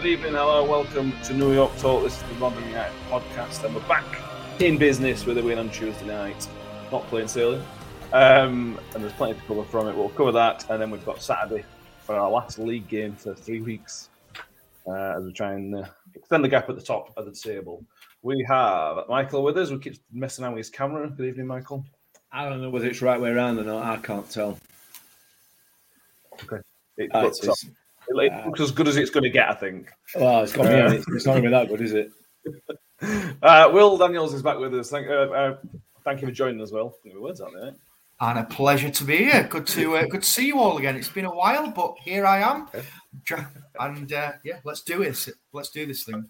good evening. Hello, welcome to New York Talk. This is the London United podcast, and we're back in business with a win on Tuesday night. Not playing sailing, um, and there's plenty to cover from it. We'll cover that, and then we've got Saturday for our last league game for three weeks uh, as we try and uh, extend the gap at the top of the table. We have Michael with us. We keep messing around with his camera. Good evening, Michael. I don't know whether it's right way around or not. I can't tell. It Ah, looks, it's- it looks as good as it's going to get, I think. Well, it's got me. It's, it's not going to be that good, is it? Uh, Will Daniels is back with us. Thank, uh, uh, thank you for joining us, well. Think of words out there. And a pleasure to be here. Good to uh, good to see you all again. It's been a while, but here I am. And uh, yeah, let's do this. Let's do this thing.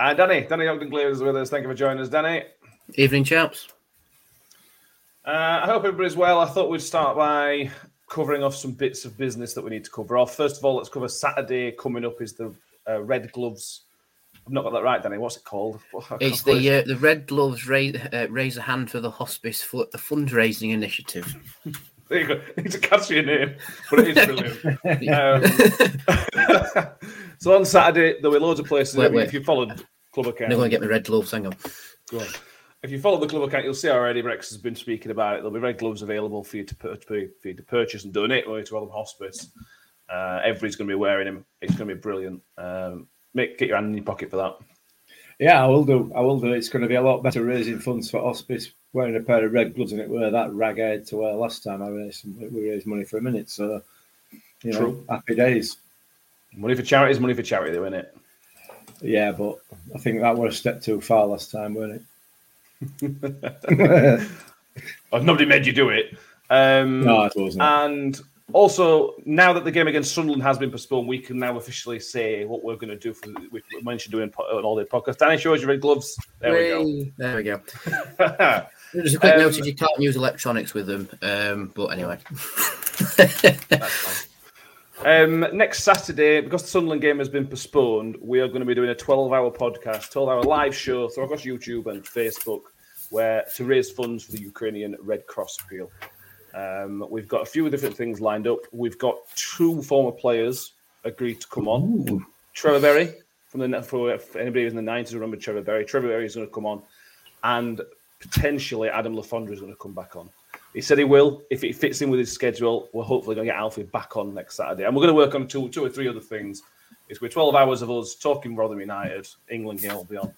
Uh, Danny, Danny Ogden Clear is with us. Thank you for joining us, Danny. Evening, chaps. Uh, I hope everybody's well. I thought we'd start by covering off some bits of business that we need to cover off. First of all, let's cover Saturday. Coming up is the uh, Red Gloves. I've not got that right, Danny. What's it called? It's the uh, the Red Gloves raise, uh, raise a hand for the hospice for the fundraising initiative. There you go. It's a catchy name, but it is brilliant. um, so on Saturday, there were loads of places. Wait, I mean, wait. If you followed club I'm account, going to get my red gloves. Hang on. Go on. If you follow the club account, you'll see already Rex has been speaking about it. There'll be red gloves available for you to pur- for you to purchase and donate away to Elm Hospice. Uh, everybody's going to be wearing them. It's going to be brilliant. Um, make get your hand in your pocket for that. Yeah, I will do. I will do. It's going to be a lot better raising funds for hospice wearing a pair of red gloves and it were that rag I had to wear last time I raised we raised money for a minute. So, you know, True. happy days. Money for charity is money for charity, though, isn't it? Yeah, but I think that was a step too far last time, weren't it? Oh, nobody made you do it. Um, no, it wasn't. And also, now that the game against Sunderland has been postponed, we can now officially say what we're going to do for we mentioned doing po- an all-day podcast. Danny shows your red gloves. There we go. There we go. go. Just a quick Um, notice: you can't use electronics with them. Um, but anyway, Um, next Saturday, because the Sunderland game has been postponed, we are going to be doing a 12-hour podcast, 12-hour live show through across YouTube and Facebook, where to raise funds for the Ukrainian Red Cross appeal. Um, we've got a few different things lined up. We've got two former players agreed to come on. Trevor Berry from the net for if anybody who's in the 90s remember Trevor Berry. Trevor Berry is going to come on, and potentially Adam Le Fondre is going to come back on. He said he will if it fits in with his schedule. We're hopefully going to get Alfie back on next Saturday, and we're going to work on two, two or three other things. It's we're 12 hours of us talking Rotherham United. England game will be on,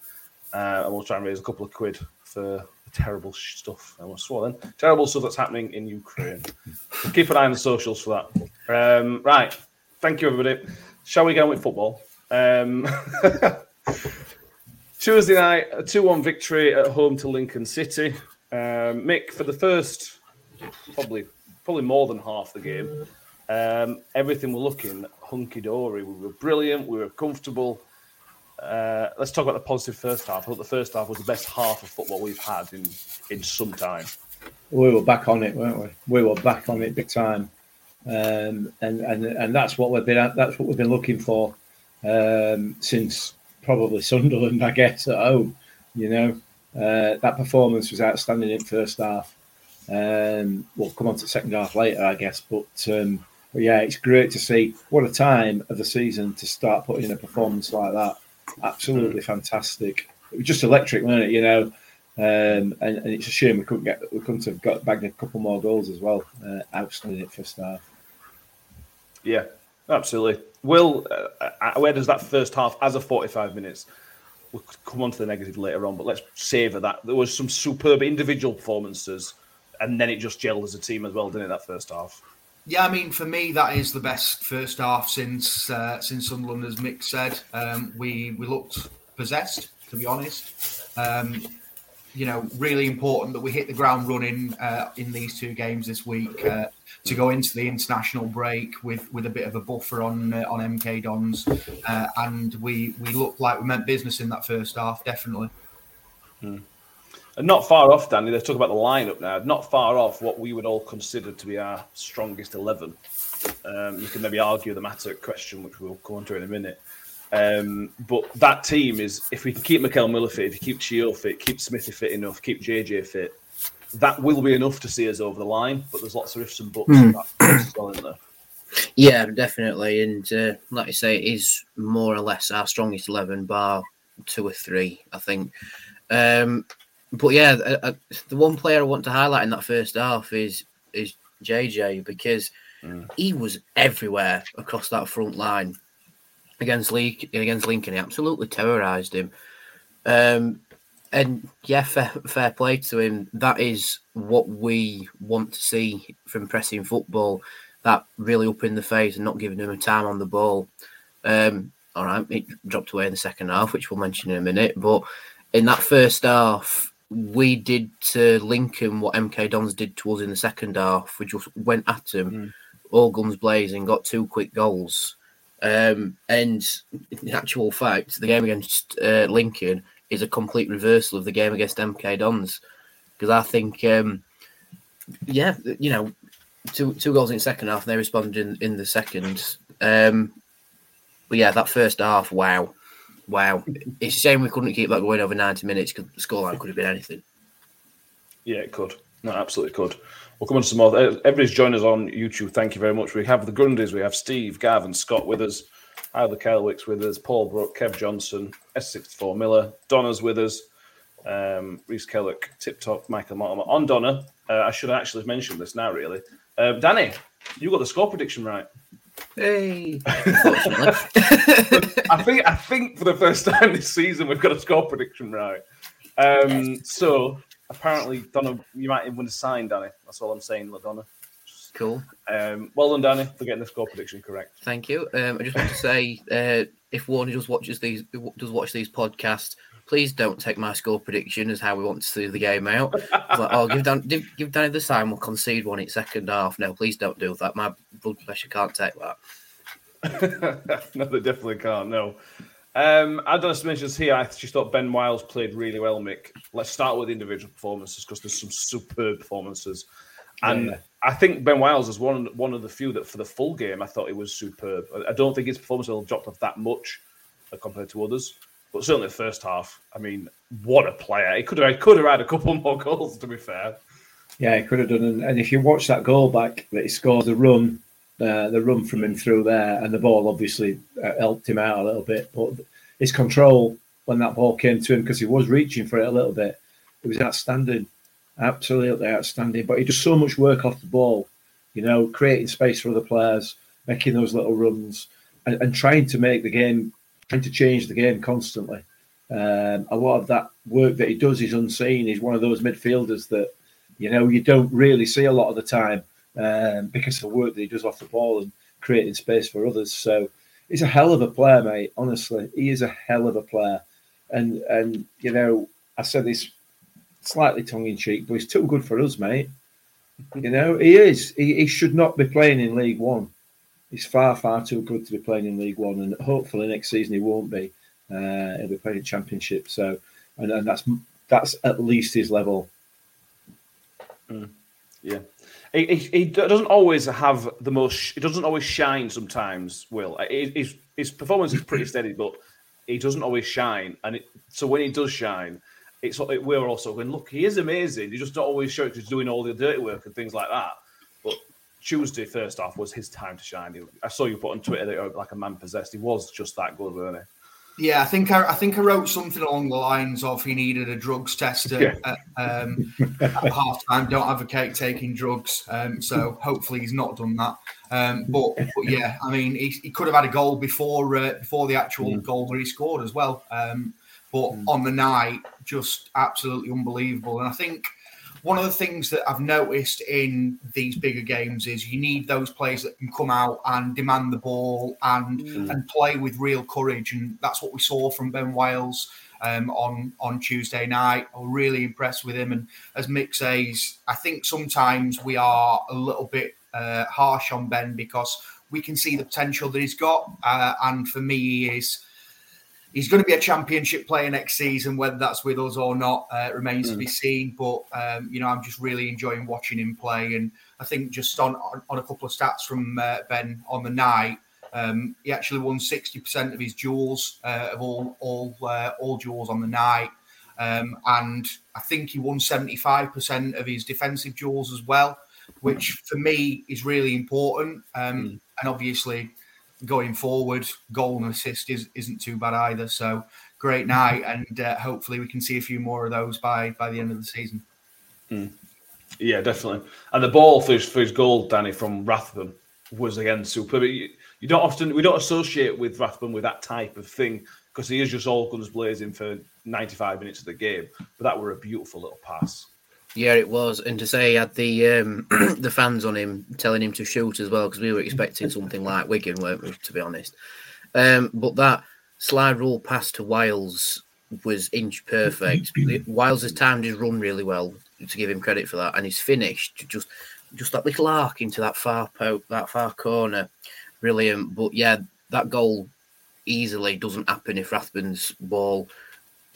uh, and we'll try and raise a couple of quid for the terrible stuff. I was swollen. Terrible stuff that's happening in Ukraine. So keep an eye on the socials for that. Um, right. Thank you, everybody. Shall we on with football? Um, Tuesday night, a 2 1 victory at home to Lincoln City. Um, Mick, for the first probably probably more than half the game, um, everything were looking hunky dory. We were brilliant, we were comfortable. Uh, let's talk about the positive first half. I thought the first half was the best half of football we've had in, in some time. we were back on it, weren't we? We were back on it big time, um, and and and that's what we've been that's what we've been looking for um, since probably Sunderland, I guess, at home. You know, uh, that performance was outstanding in first half. Um, we'll come on to second half later, I guess, but. Um, but yeah, it's great to see what a time of the season to start putting in a performance like that. Absolutely fantastic. It was just electric, wasn't it? You know, um, and, and, it's a shame we couldn't get we couldn't have got bagged a couple more goals as well. Uh, outstanding at first half. Yeah, absolutely. Will, uh, uh, where does that first half as a forty-five minutes? We'll come on to the negative later on, but let's savour that. There was some superb individual performances, and then it just gelled as a team as well, didn't it? That first half. Yeah, I mean, for me, that is the best first half since uh, since Sunderland, as Mick said. Um, we we looked possessed, to be honest. Um, you know, really important that we hit the ground running uh, in these two games this week uh, to go into the international break with, with a bit of a buffer on uh, on MK Dons, uh, and we we looked like we meant business in that first half, definitely. Hmm. And not far off, Danny. Let's talk about the lineup now. Not far off what we would all consider to be our strongest eleven. Um, you can maybe argue the Mattock question, which we'll come on to in a minute. Um, but that team is, if we can keep Mickel Miller fit, if you keep Chio fit, keep Smithy fit enough, keep JJ fit, that will be enough to see us over the line. But there's lots of ifs and buts mm. as well in there. Yeah, definitely. And uh, like I say, it is more or less our strongest 11, bar two or three, I think. Um, but yeah, uh, uh, the one player I want to highlight in that first half is is JJ because mm. he was everywhere across that front line against League against Lincoln. He absolutely terrorised him. Um, and yeah, fair, fair play to him. That is what we want to see from pressing football. That really up in the face and not giving him a time on the ball. Um, all right, it dropped away in the second half, which we'll mention in a minute. But in that first half, we did to Lincoln what MK Dons did to us in the second half. We just went at him, mm. all guns blazing, got two quick goals. Um, and in actual fact, the game against uh, Lincoln is a complete reversal of the game against MK Dons because I think, um, yeah, you know, two two goals in the second half, and they responded in, in the second. Um, but yeah, that first half, wow, wow! It's a shame we couldn't keep that going over ninety minutes because the scoreline could have been anything. Yeah, it could. No, absolutely could. We'll come on to some more. Everybody's joined us on YouTube. Thank you very much. We have the Grundys, we have Steve, Gavin, Scott with us. Either Kelwicks with us, Paul Brook, Kev Johnson, S64 Miller, Donna's with us, um, Reese Kellock, Tip Top, Michael Mortimer. On Donna, uh, I should actually mention this now, really. Uh, Danny, you got the score prediction right. Hey, I think I think for the first time this season we've got a score prediction right. Um, so apparently, Donna, you might even win a sign, Danny. That's all I'm saying, LaDonna. Cool. Um, well done, Danny, for getting the score prediction correct. Thank you. Um, I just want to say, uh, if Warne just watches these, does watch these podcasts, please don't take my score prediction as how we want to see the game out. like, oh, give Dan, give, give Danny the sign. We'll concede one in second half. No, please don't do that. My blood pressure can't take that. no, they definitely can't. No. Um, I don't know mentions here. I just thought Ben Wiles played really well, Mick. Let's start with individual performances because there's some superb performances. And yeah. I think Ben Wiles is one one of the few that for the full game I thought it was superb. I don't think his performance will dropped off that much compared to others, but certainly the first half. I mean, what a player! He could have he could have had a couple more goals. To be fair, yeah, he could have done. And if you watch that goal back that he scores, the run uh, the run from him through there, and the ball obviously uh, helped him out a little bit. But his control when that ball came to him, because he was reaching for it a little bit, it was outstanding, absolutely outstanding. But he does so much work off the ball, you know, creating space for other players, making those little runs, and, and trying to make the game, trying to change the game constantly. Um, a lot of that work that he does is unseen. He's one of those midfielders that, you know, you don't really see a lot of the time um, because of the work that he does off the ball and creating space for others. So he's a hell of a player, mate. Honestly, he is a hell of a player. And and you know, I said this slightly tongue in cheek, but he's too good for us, mate. You know, he is. He, he should not be playing in League One. He's far, far too good to be playing in League One, and hopefully next season he won't be. Uh, he'll be playing Championship. So, and, and that's that's at least his level. Yeah, he, he, he doesn't always have the most. He doesn't always shine. Sometimes, Will He- his his performance is pretty steady, but he doesn't always shine. And it, so when he does shine, it's it, we're also going. Look, he is amazing. He just not always show it 'cause he's doing all the dirty work and things like that. Tuesday, first off, was his time to shine. I saw you put on Twitter that like a man possessed. He was just that good, weren't he? Yeah, I think I, I think I wrote something along the lines of he needed a drugs tester Yeah. at, um, at half time. Don't advocate taking drugs, um, so hopefully he's not done that. Um, but, but yeah, I mean, he, he could have had a goal before uh, before the actual goal that he scored as well. Um, but on the night, just absolutely unbelievable. And I think one of the things that I've noticed in these bigger games is you need those players that can come out and demand the ball and and play with real courage, and that's what we saw from Ben Wiles um, on on Tuesday night. I was really impressed with him, and as Mick says, I think sometimes we are a little bit uh, harsh on Ben because we can see the potential that he's got, uh, and for me, he is he's going to be a championship player next season. Whether that's with us or not uh, remains to be seen. But um, you know, I'm just really enjoying watching him play, and I think just on on, a couple of stats from uh, Ben on the night. Um, he actually won 60% of his duels uh, of all all uh, all duels on the night, um, and I think he won 75% of his defensive duels as well, which for me is really important. Um, And obviously, going forward, goal and assist is, isn't too bad either. So great night, and uh, hopefully we can see a few more of those by by the end of the season. Yeah, definitely. And the ball for his, for his goal, Danny, from Rathbone was again superb. You, you don't often we don't associate with Rathbone with that type of thing because he is just all guns blazing for 95 minutes of the game. But that were a beautiful little pass. Yeah, it was, and to say he had the um, the fans on him telling him to shoot as well because we were expecting something like Wigan, weren't we? To be honest, um, but that slide rule pass to Wiles was inch perfect. Wiles has timed his run really well to give him credit for that, and he's finished just just that little arc into that far po- that far corner, brilliant. But yeah, that goal easily doesn't happen if Rathbone's ball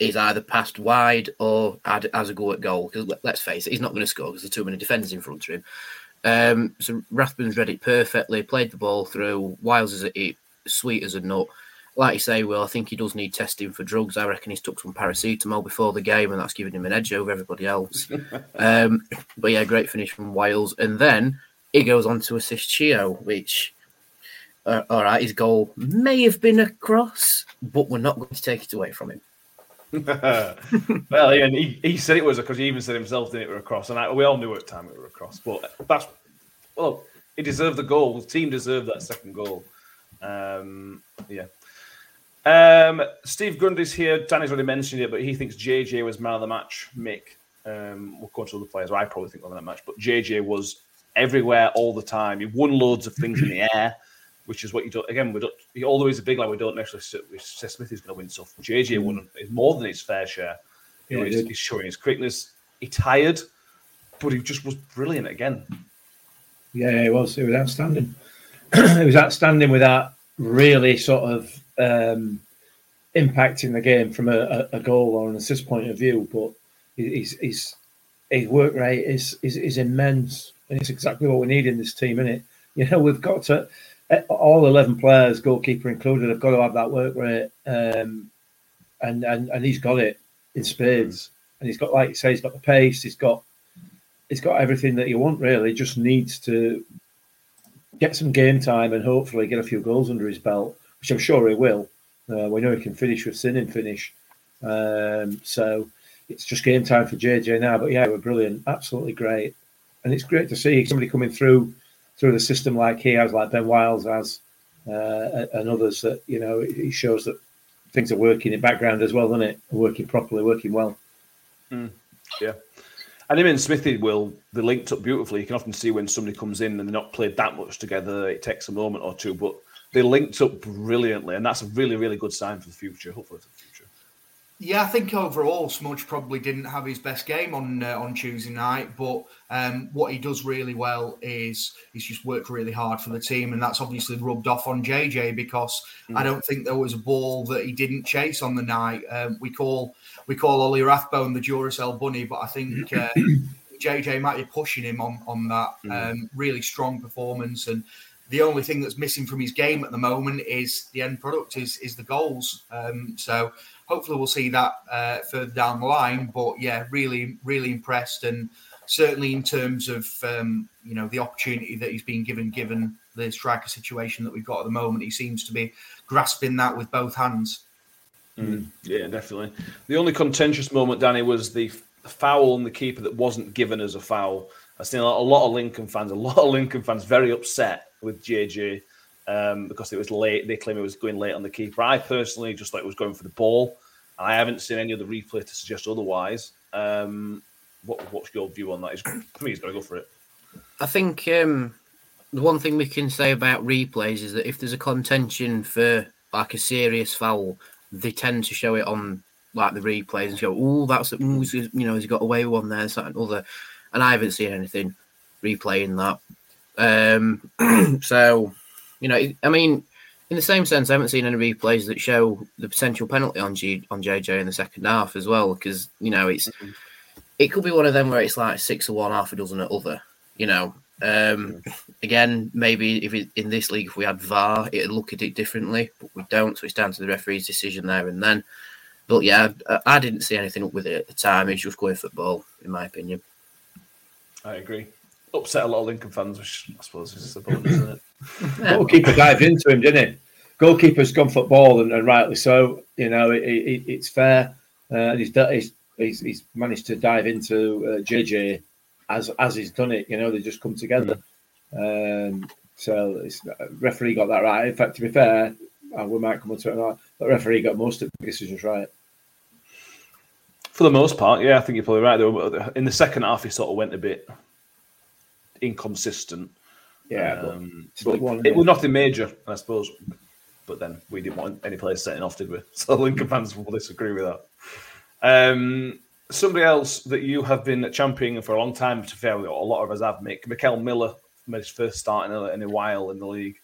is either passed wide or had, has a go at goal. Because let's face it, he's not going to score because there's too many defenders in front of him. Um, so Rathbone's read it perfectly, played the ball through. Wiles is it sweet as a nut. Like you say, well, I think he does need testing for drugs. I reckon he's took some paracetamol before the game, and that's giving him an edge over everybody else. um, but yeah, great finish from Wiles, and then he goes on to assist Chio, which. Uh, all right, his goal may have been a cross, but we're not going to take it away from him. well, yeah, he, he said it was because he even said himself that it were a cross, and I, we all knew at the time it were a cross. But that's well, he deserved the goal. The team deserved that second goal. Um, yeah. Um, Steve Grundy's here. Danny's already mentioned it, but he thinks JJ was man of the match. Mick, um, we'll go to other players. I probably think man of the match, but JJ was everywhere all the time. He won loads of things in the air, which is what you do. Again, we don't. Although he's a big lad, we don't necessarily say Smith is going to win stuff. JJ won is more than his fair share. You know, Yeah, he he's, he's showing his quickness. He tired, but he just was brilliant again. Yeah, it was. It was outstanding. it was outstanding without really sort of um, impacting the game from a, a, goal or an assist point of view. But his his his work rate is, is is immense, and it's exactly what we need in this team. Isn't it? You know, we've got to all eleven players, goalkeeper included, have got to have that work rate, um, and and and he's got it in spades. And he's got, like you say, he's got the pace. He's got he's got everything that you want. Really, He just needs to get some game time and hopefully get a few goals under his belt, which I'm sure he will. Uh, we know he can finish with sin and finish. Um, so it's just game time for JJ now. But yeah, we're brilliant, absolutely great, and it's great to see somebody coming through through the system like he has, like Ben Wiles has, uh, and others. That you know, it shows that things are working in background as well, doesn't it? Working properly, working well. Yeah. And him and Smithy will they linked up beautifully. You can often see when somebody comes in and they're not played that much together, it takes a moment or two, but they linked up brilliantly, and that's a really, really good sign for the future. Hopefully. Yeah, I think overall Smudge probably didn't have his best game on uh, on Tuesday night, but um, what he does really well is he's just worked really hard for the team, and that's obviously rubbed off on JJ because I don't think there was a ball that he didn't chase on the night. Um, we call we call Ollie Rathbone the Duracell bunny, but I think uh, JJ might be pushing him on on that Mm. um, really strong performance, and the only thing that's missing from his game at the moment is the end product is is the goals. Um, so hopefully we'll see that uh, further down the line. But yeah, really really impressed, and certainly in terms of um, you know the opportunity that he's been given, given the striker situation that we've got at the moment, he seems to be grasping that with both hands. Yeah, definitely. The only contentious moment, Danny, was the foul on the keeper that wasn't given as a foul. I've seen a lot, a lot of Lincoln fans, a lot of Lincoln fans, very upset with JJ um, because it was late. They claim it was going late on the keeper. I personally just thought it was going for the ball. I haven't seen any other replay to suggest otherwise. Um, what, what's your view on that? Is for me, he's got to go for it. I think um, the one thing we can say about replays is that if there's a contention for like a serious foul, they tend to show it on like the replays and go, "Oh, that's ooh, you know he's got away one there, that and other," and I haven't seen anything replaying that. Um, so, you know, I mean, in the same sense, I haven't seen any replays that show the potential penalty on G on JJ in the second half as well, because you know it's it could be one of them where it's like six or one, half a dozen or other. You know, um, again, maybe if it, in this league, if we had VAR, it'd look at it differently, but we don't. So it's down to the referee's decision there and then. But yeah, I, I didn't see anything up with it at the time. It's just going football, in my opinion. I agree. Upset a lot of Lincoln fans, which I suppose is a bonus, isn't it? Goalkeeper dived into him, didn't he? Goalkeeper's gone football, and, and rightly so. You know, it, it, it's fair. Uh, and he's, he's he's he's managed to dive into uh, JJ as as he's done it. You know, they just come together. Um, so it's, referee got that right. In fact, to be fair, uh, we might come on to it, now, but referee got most of the decisions right. For the most part, yeah, I think you're probably right. Though in the second half, he sort of went a bit inconsistent. Yeah, um, but one, it was nothing major, I suppose. But then we didn't want any players setting off, did we? So Lincoln fans will disagree with that. Um, somebody else that you have been championing for a long time, to be fair, a lot of us have, Mick, Mickel Miller made his first start in a, in a while in the league.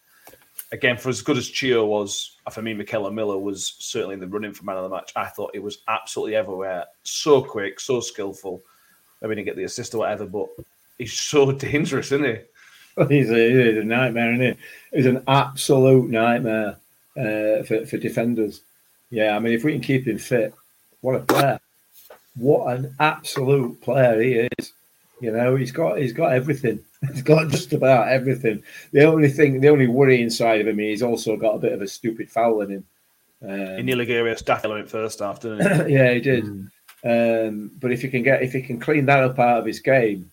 Again, for as good as Chio was, for me, Mickel Miller was certainly in the running for man of the match. I thought it was absolutely everywhere, so quick, so skillful. Maybe didn't get the assist or whatever, but he's so dangerous, isn't he? he's, a, he's a nightmare, isn't he? He's an absolute nightmare uh, for, for defenders. Yeah, I mean, if we can keep him fit, what a player! What an absolute player he is. You know, he's got he's got everything. He's got just about everything. The only thing, the only worry inside of him, is he's also got a bit of a stupid foul in him. He Um, nearly gave us staff element first half, didn't he? yeah, he did. Um, but if he can get if he can clean that up out of his game,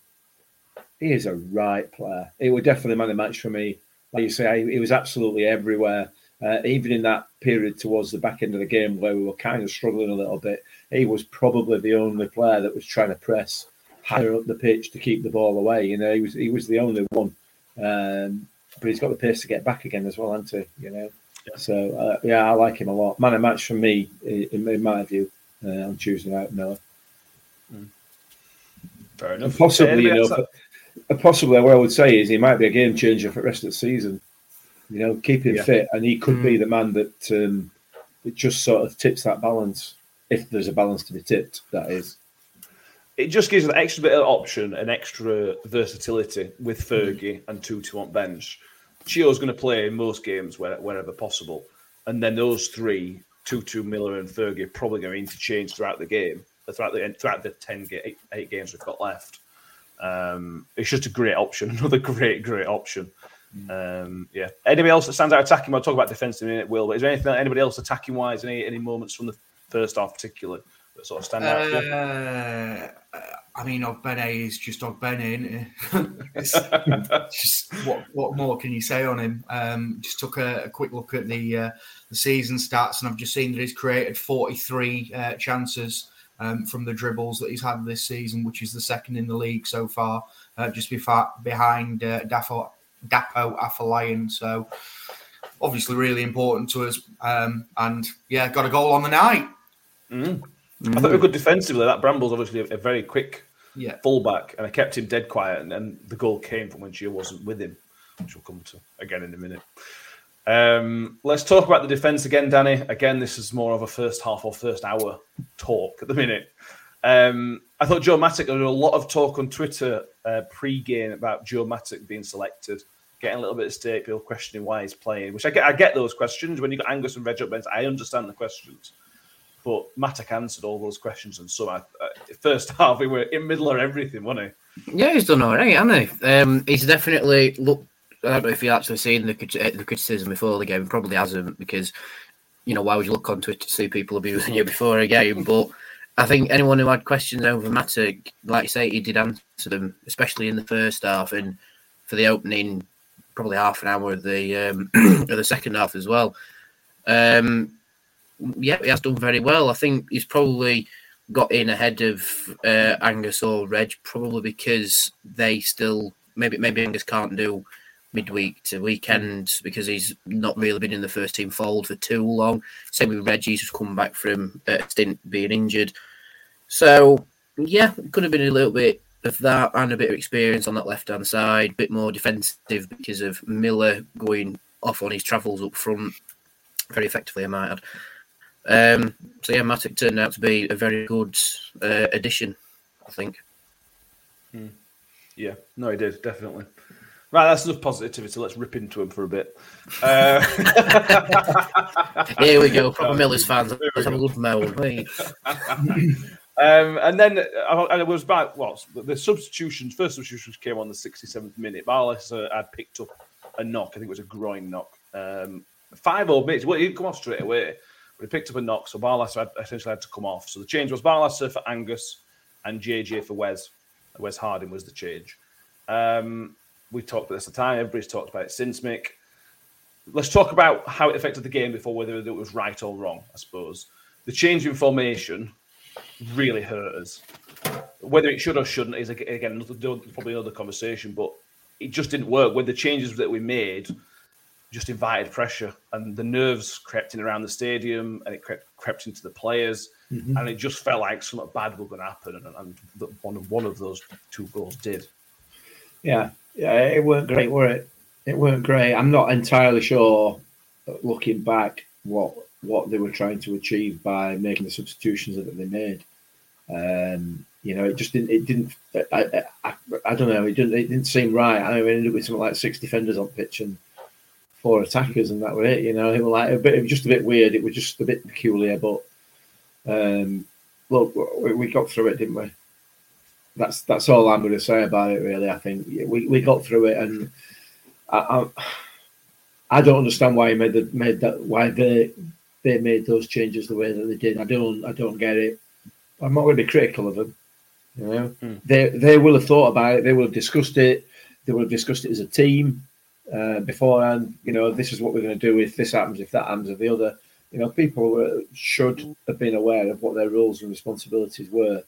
he is a right player. He was definitely man of the match for me. Like you say, he was absolutely everywhere. Uh, even in that period towards the back end of the game where we were kind of struggling a little bit, he was probably the only player that was trying to press higher up the pitch to keep the ball away. You know, he was he was the only one. Um, but he's got the pace to get back again as well, hasn't he? You know. So uh, yeah, I like him a lot. Man of match for me, in, in my view, uh, on Tuesday night, Miller. Fair And enough. possibly, you know, possibly what I would say is he might be a game changer for the rest of the season. You know, keep him Yeah. fit, and he could be hmm. the man that um, that just sort of tips that balance, if there's a balance to be tipped. That is. it just gives an extra bit of option and extra versatility with hmm. Fergie and Tutu on bench. Chio's going to play in most games where, wherever possible, and then those three, Tutu, Miller, and Fergie, are probably going to interchange throughout the game, uh, throughout the throughout the ten ga- eight, eight games we've got left. Um, it's just a great option, another great, great option. Um, yeah. Anybody else that stands out attacking? I'll talk about defense in a minute, Will. But is there anything anybody else attacking wise? Any any moments from the first half, particularly, that sort of stand out? Uh, I mean, Ogbene is just Ogbene. Isn't it? it's, it's just what what more can you say on him? Um, just took a, a quick look at the uh, the season stats, and I've just seen that he's created 43 uh, chances um, from the dribbles that he's had this season, which is the second in the league so far, uh, just befa- behind uh, Dapo Dapo Afolayan. So obviously, really important to us. Um, and yeah, got a goal on the night. I thought we were good defensively. That Bramble's obviously a, a very quick Yeah. fullback, and I kept him dead quiet. And, and the goal came from when she wasn't with him, which we'll come to again in a minute. Um, let's talk about the defense again, Danny. Again, this is more of a first half or first hour talk at the minute. Um, I thought Joe Mattock, there was a lot of talk on Twitter uh, pre-game about Joe Mattock being selected, getting a little bit of stake, people questioning why he's playing, which I get I get those questions. When you got Angus and Reg up I understand the questions. But Mattock answered all those questions and so I, uh, first half we were in middle of everything, wasn't he? Yeah, he's done all right, hasn't he? Um, he's definitely looked. I don't know if you actually seen the, uh, the criticism before the game. He probably hasn't because, you know, why would you look on Twitter to see people abusing you before a game? But I think anyone who had questions over Mattock, like you say, he did answer them, especially in the first half and for the opening, probably half an hour of the um, of the second half as well. Um, yeah, he has done very well. I think he's probably got in ahead of uh, Angus or Reg, probably because they still maybe maybe Angus can't do midweek to weekend because he's not really been in the first team fold for too long. Same with Reggie's just come back from a stint being injured. So yeah, could have been a little bit of that and a bit of experience on that left hand side, a bit more defensive because of Miller going off on his travels up front very effectively, I might add. Um, so yeah, Mattock turned out to be a very good uh, addition, I think. Yeah, no, he did definitely. Right, that's enough positivity. Let's rip into him for a bit. Uh, Here we go, proper Miller's fans. Let's have a good moan. Um, and then uh, and it was about what the substitutions. First substitutions came on the 67th minute. Barlas uh, had picked up a knock. I think it was a groin knock. Um, five old minutes. Well, he didn't come off straight away, but he picked up a knock. So Barlas had, essentially had to come off. So the change was Barlas for Angus and JJ for Wes. Wes Harding was the change. Um, we talked about this at the time. Everybody's talked about it since Mick. Let's talk about how it affected the game before whether it was right or wrong. I suppose the change in formation really hurt us. Whether it should or shouldn't is again another, probably another conversation, but it just didn't work. With the changes that we made, just invited pressure, and the nerves crept in around the stadium, and it crept, crept into the players, mm-hmm. and it just felt like something bad was going to happen, and, and one of one of those two goals did. Yeah, yeah, it weren't great, were it? It weren't great. I'm not entirely sure, looking back, what what they were trying to achieve by making the substitutions that they made. Um, you know, it just didn't. It didn't. I, I, I don't know. It didn't. It didn't seem right. I mean, ended up with something like six defenders on pitch and four attackers, and that were it. You know, it was like a bit. It was just a bit weird. It was just a bit peculiar, but um, look, we got through it, didn't we? That's that's all I'm going to say about it. Really, I think we, we got through it, and I, I, I don't understand why he made the made that why they they made those changes the way that they did. I don't I don't get it. I'm not going to be critical of them. You know, they they will have thought about it. They will have discussed it. They will have discussed it as a team uh, beforehand. You know, this is what we're going to do if this happens, if that happens, if the other. You know, people should have been aware of what their roles and responsibilities were.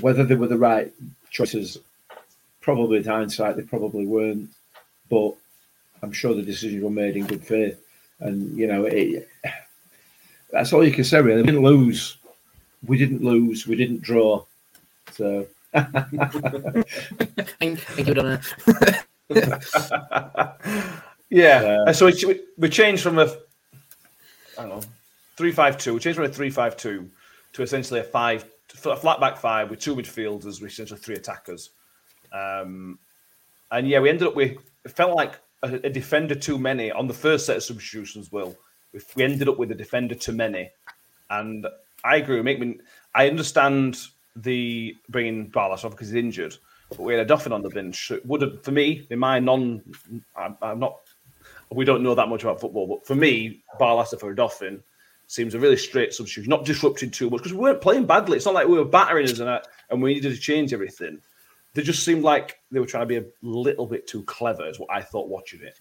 Whether they were the right choices, probably in hindsight, they probably weren't. But I'm sure the decisions were made in good faith. And you know, it, that's all you can say. Really, we didn't lose. We didn't lose. We didn't draw. So Thank, thank you, Donna. Yeah. And so we, we changed from a, I don't know, three five two. We changed from a three five two to essentially a five, a flat back five with two midfielders, with essentially three attackers. Um, and yeah, we ended up with it felt like a, a defender too many on the first set of substitutions. Will we, ended up with a defender too many, and I agree. Make me. I understand the bringing Barlas off because he's injured, but we had a Duffin on the bench. It would have for me in my non. I'm, I'm not. We don't know that much about football, but for me, Barlas for Odoffin seems a really straight substitution, not disrupting too much because we weren't playing badly. It's not like we were battering us and, uh, and we needed to change everything. They just seemed like they were trying to be a little bit too clever, is what I thought watching it.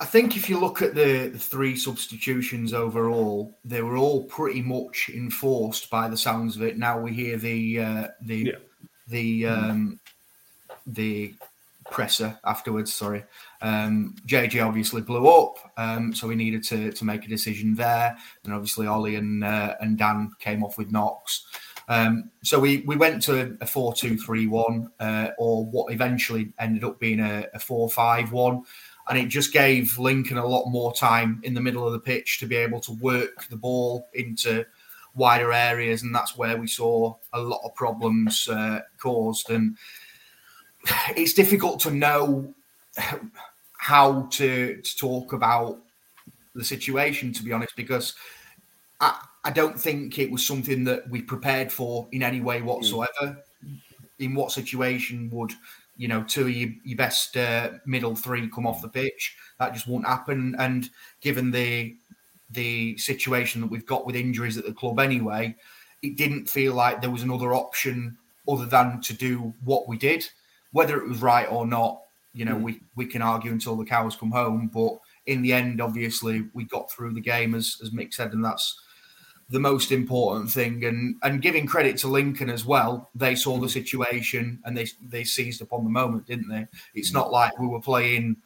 I think if you look at the, the three substitutions overall, they were all pretty much enforced by the sounds of it. Now we hear the uh, the Yeah. the um, the presser afterwards. Sorry, um, JJ obviously blew up, um, so we needed to to make a decision there. And obviously Ollie and uh, and Dan came off with knocks. Um, so we, we went to a 4 2 3 1, uh, or what eventually ended up being a, a 4 5 1. And it just gave Lincoln a lot more time in the middle of the pitch to be able to work the ball into wider areas, and that's where we saw a lot of problems uh, caused. And it's difficult to know how to, to talk about the situation, to be honest, because I, I don't think it was something that we prepared for in any way whatsoever. Mm. In what situation would you know two of your, your best uh, middle three come off the pitch? That just won't happen. And given the the situation that we've got with injuries at the club anyway, it didn't feel like there was another option other than to do what we did. Whether it was right or not, you know, mm. we, we can argue until the cows come home. But in the end, obviously, we got through the game, as, as Mick said, and that's the most important thing. And and giving credit to Lincoln as well, they saw the situation and they they seized upon the moment, didn't they? It's not like we were playing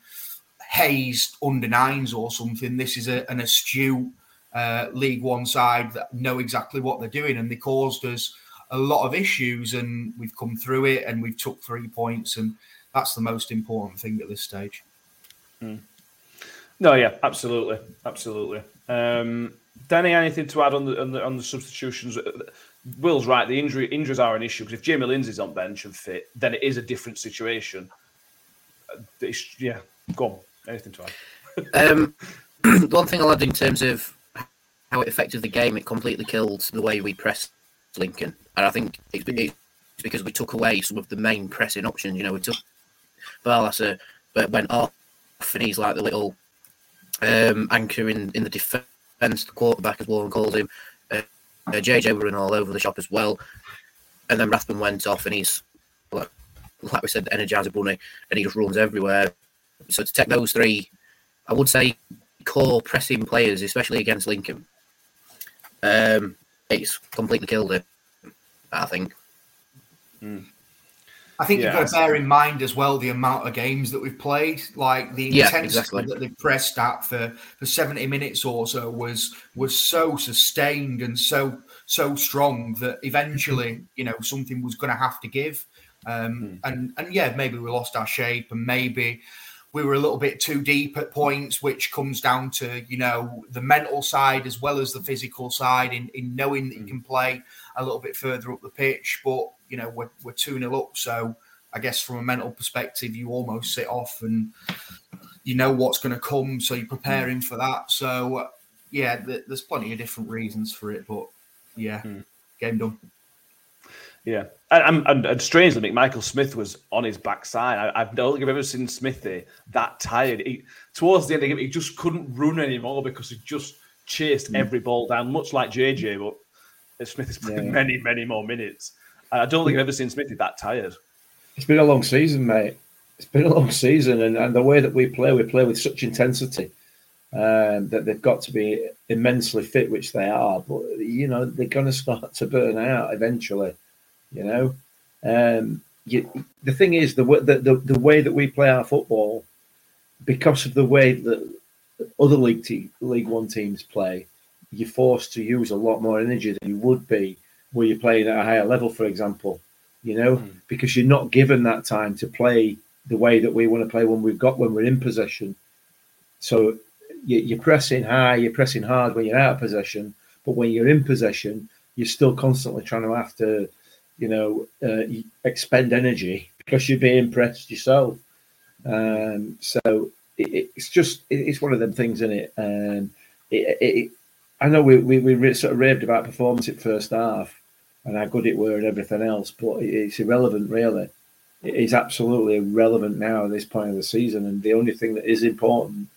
hazed under nines or something. This is a, an astute uh, League One side that know exactly what they're doing, and they caused us a lot of issues, and we've come through it, and we've took three points, and that's the most important thing at this stage. Mm. No, yeah, absolutely, absolutely. Um, Danny, anything to add on the, on the on the substitutions? Will's right. The injury injuries are an issue because if Jamie Lindsay's on bench and fit, then it is a different situation. It's, yeah, go on. Anything to add? um, one thing I'll add in terms of how it affected the game, it completely killed the way we pressed Lincoln, and I think it's, it's because we took away some of the main pressing options. You know, we took Barlaser, but went off, and he's like the little um, anchor in, in the defence the quarterback, as Warne calls him. Uh, uh, JJ were in all over the shop as well. And then Rathbone went off and he's, like, like we said, the Energizer Bunny, and he just runs everywhere. So to take those three, I would say core pressing players, especially against Lincoln, um, it's completely killed it, I think. Mm. I think yeah. you've got to bear in mind as well the amount of games that we've played. Like the yeah, intensity exactly. that they pressed at for, for seventy minutes or so was was so sustained and so so strong that eventually you know something was going to have to give. Um, mm. And and yeah, maybe we lost our shape, and maybe we were a little bit too deep at points, which comes down to you know the mental side as well as the physical side in in knowing that you hmm. can play a little bit further up the pitch, but you know we're, we're 2 0 up. So I guess from a mental perspective, you almost sit off and you know what's going to come. So you're preparing for that. So yeah, th- there's plenty of different reasons for it. But yeah, mm. game done. Yeah, and, and, and strangely, McMichael Smith was on his backside. I, I don't think I've ever seen Smithy that tired. He, towards the end of the game, he just couldn't run anymore because he just chased mm. every ball down, much like JJ. But Smith has played yeah. many, many more minutes. I don't think I've ever seen Smithy that tired. It's been a long season, mate. It's been a long season, and, and the way that we play, we play with such intensity um, that they've got to be immensely fit, which they are. But you know, they're going to start to burn out eventually. You know, um, you, the thing is the, the the the way that we play our football, because of the way that other league te- League One teams play, you're forced to use a lot more energy than you would be where you're playing at a higher level, for example, you know, mm. because you're not given that time to play the way that we want to play when we've got when we're in possession. So you, are pressing high, you're pressing hard when you're out of possession, but when you're in possession, you're still constantly trying to have to, you know, uh, expend energy because you're being pressed yourself. Um, so it, it's just it's one of them things, isn't it? Um, it, it, I know we, we, we sort of raved about performance at first half, and how good it were and everything else, but it's irrelevant really. It is absolutely irrelevant now at this point of the season, and the only thing that is important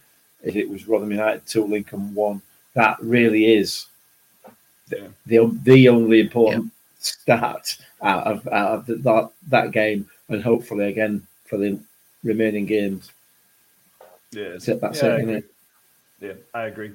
if it was Rotherham United two, Lincoln one. That really is the the, the only important yeah. stat out of out of the, that that game, and hopefully again for the remaining games. Yeah, that's yeah, it, it? Yeah, I agree.